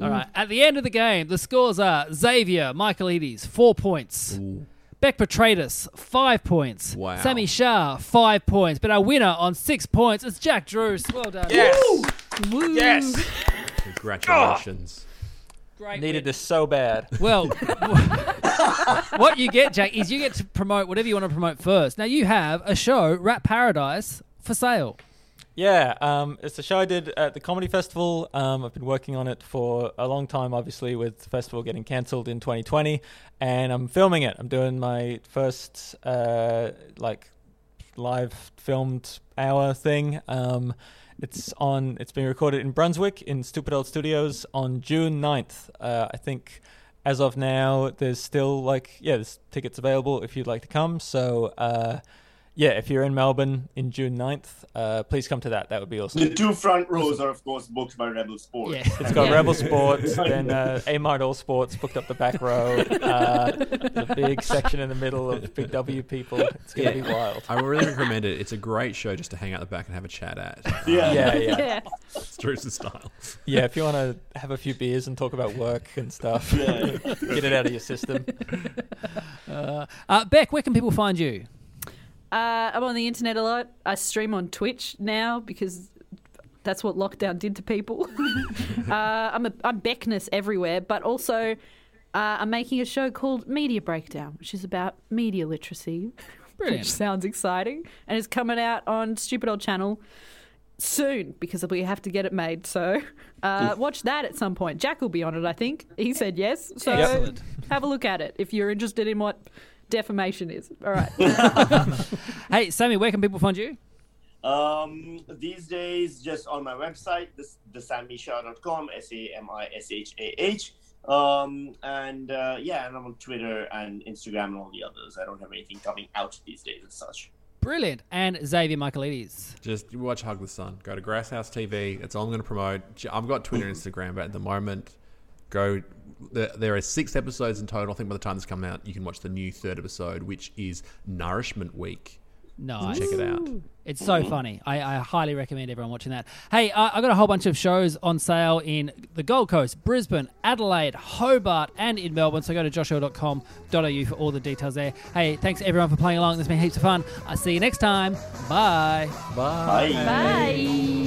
All right. At the end of the game, the scores are Xavier Michelides, four points. Ooh. Beck Petratus, five points. Wow. Sami Shah, five points. But our winner on six points is Jack Druce. Well done. Yes. Woo. Yes. Congratulations. Great Needed win. this so bad. Well, what you get, Jack, is you get to promote whatever you want to promote first. Now, you have a show, Rap Paradise, for sale. Yeah, um, it's a show I did at the comedy festival. Um, I've been working on it for a long time, obviously, with the festival getting cancelled in 2020, and I'm filming it. I'm doing my first uh, like live filmed hour thing. Um, it's on. It's being recorded in Brunswick in Stupid Old Studios on June 9th. Uh, I think as of now, there's still like yeah, there's tickets available if you'd like to come. So. Uh, yeah, if you're in Melbourne in June 9th, uh, please come to that. That would be awesome. The two front rows are, of course, booked by Rebel Sports. Yeah. It's got Yeah. Rebel Sports, then uh, Amart All Sports booked up the back row. Uh, the big section in the middle of Big W people. It's gonna be wild. I really recommend it. It's a great show just to hang out the back and have a chat at. Yeah. Yeah, yeah, Yeah. It's Druce style. yeah. If you want to have a few beers and talk about work and stuff, get it out of your system. Uh, uh, Beck, where can people find you? Uh, I'm on the internet a lot. I stream on Twitch now because that's what lockdown did to people. uh, I'm a, I'm Beckness everywhere, but also uh, I'm making a show called Media Breakdown, which is about media literacy, Brilliant. which sounds exciting, and it's coming out on Stupid Old Channel soon because we have to get it made. So uh, watch that at some point. Jack will be on it, I think. He said yes. So Excellent. have a look at it if you're interested in what defamation is. All right. Hey, Sami, where can people find you? Um, these days, just on my website, this thesamishah.com, S A M I S H A H. Um, and uh, yeah, and I'm on Twitter and Instagram and all the others. I don't have anything coming out these days as such. Brilliant. And Xavier Michelides. Just watch Hug the Sun. Go to Grass House TV. That's all I'm going to promote. I've got Twitter and Instagram, but at the moment, go. There, there are six episodes in total. I think by the time this comes out, you can watch the new third episode, which is Nourishment Week. Nice. Check it out. It's so funny. I, I highly recommend everyone watching that. Hey, I, I got a whole bunch of shows on sale in the Gold Coast, Brisbane, Adelaide, Hobart, and in Melbourne. So go to joshearl.com.au for all the details there. Hey, thanks everyone for playing along. It's been heaps of fun. I'll see you next time. Bye. Bye. Bye. Bye.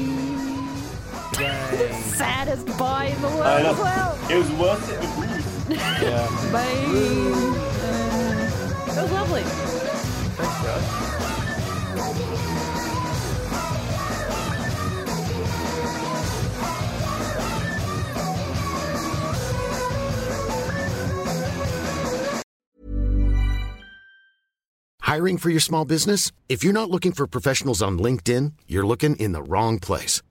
Saddest bye in the world I know. as well. It was worse than the booze. Yeah. Bye. Uh, that was lovely. Thanks, Josh. Hiring for your small business? If you're not looking for professionals on LinkedIn, you're looking in the wrong place.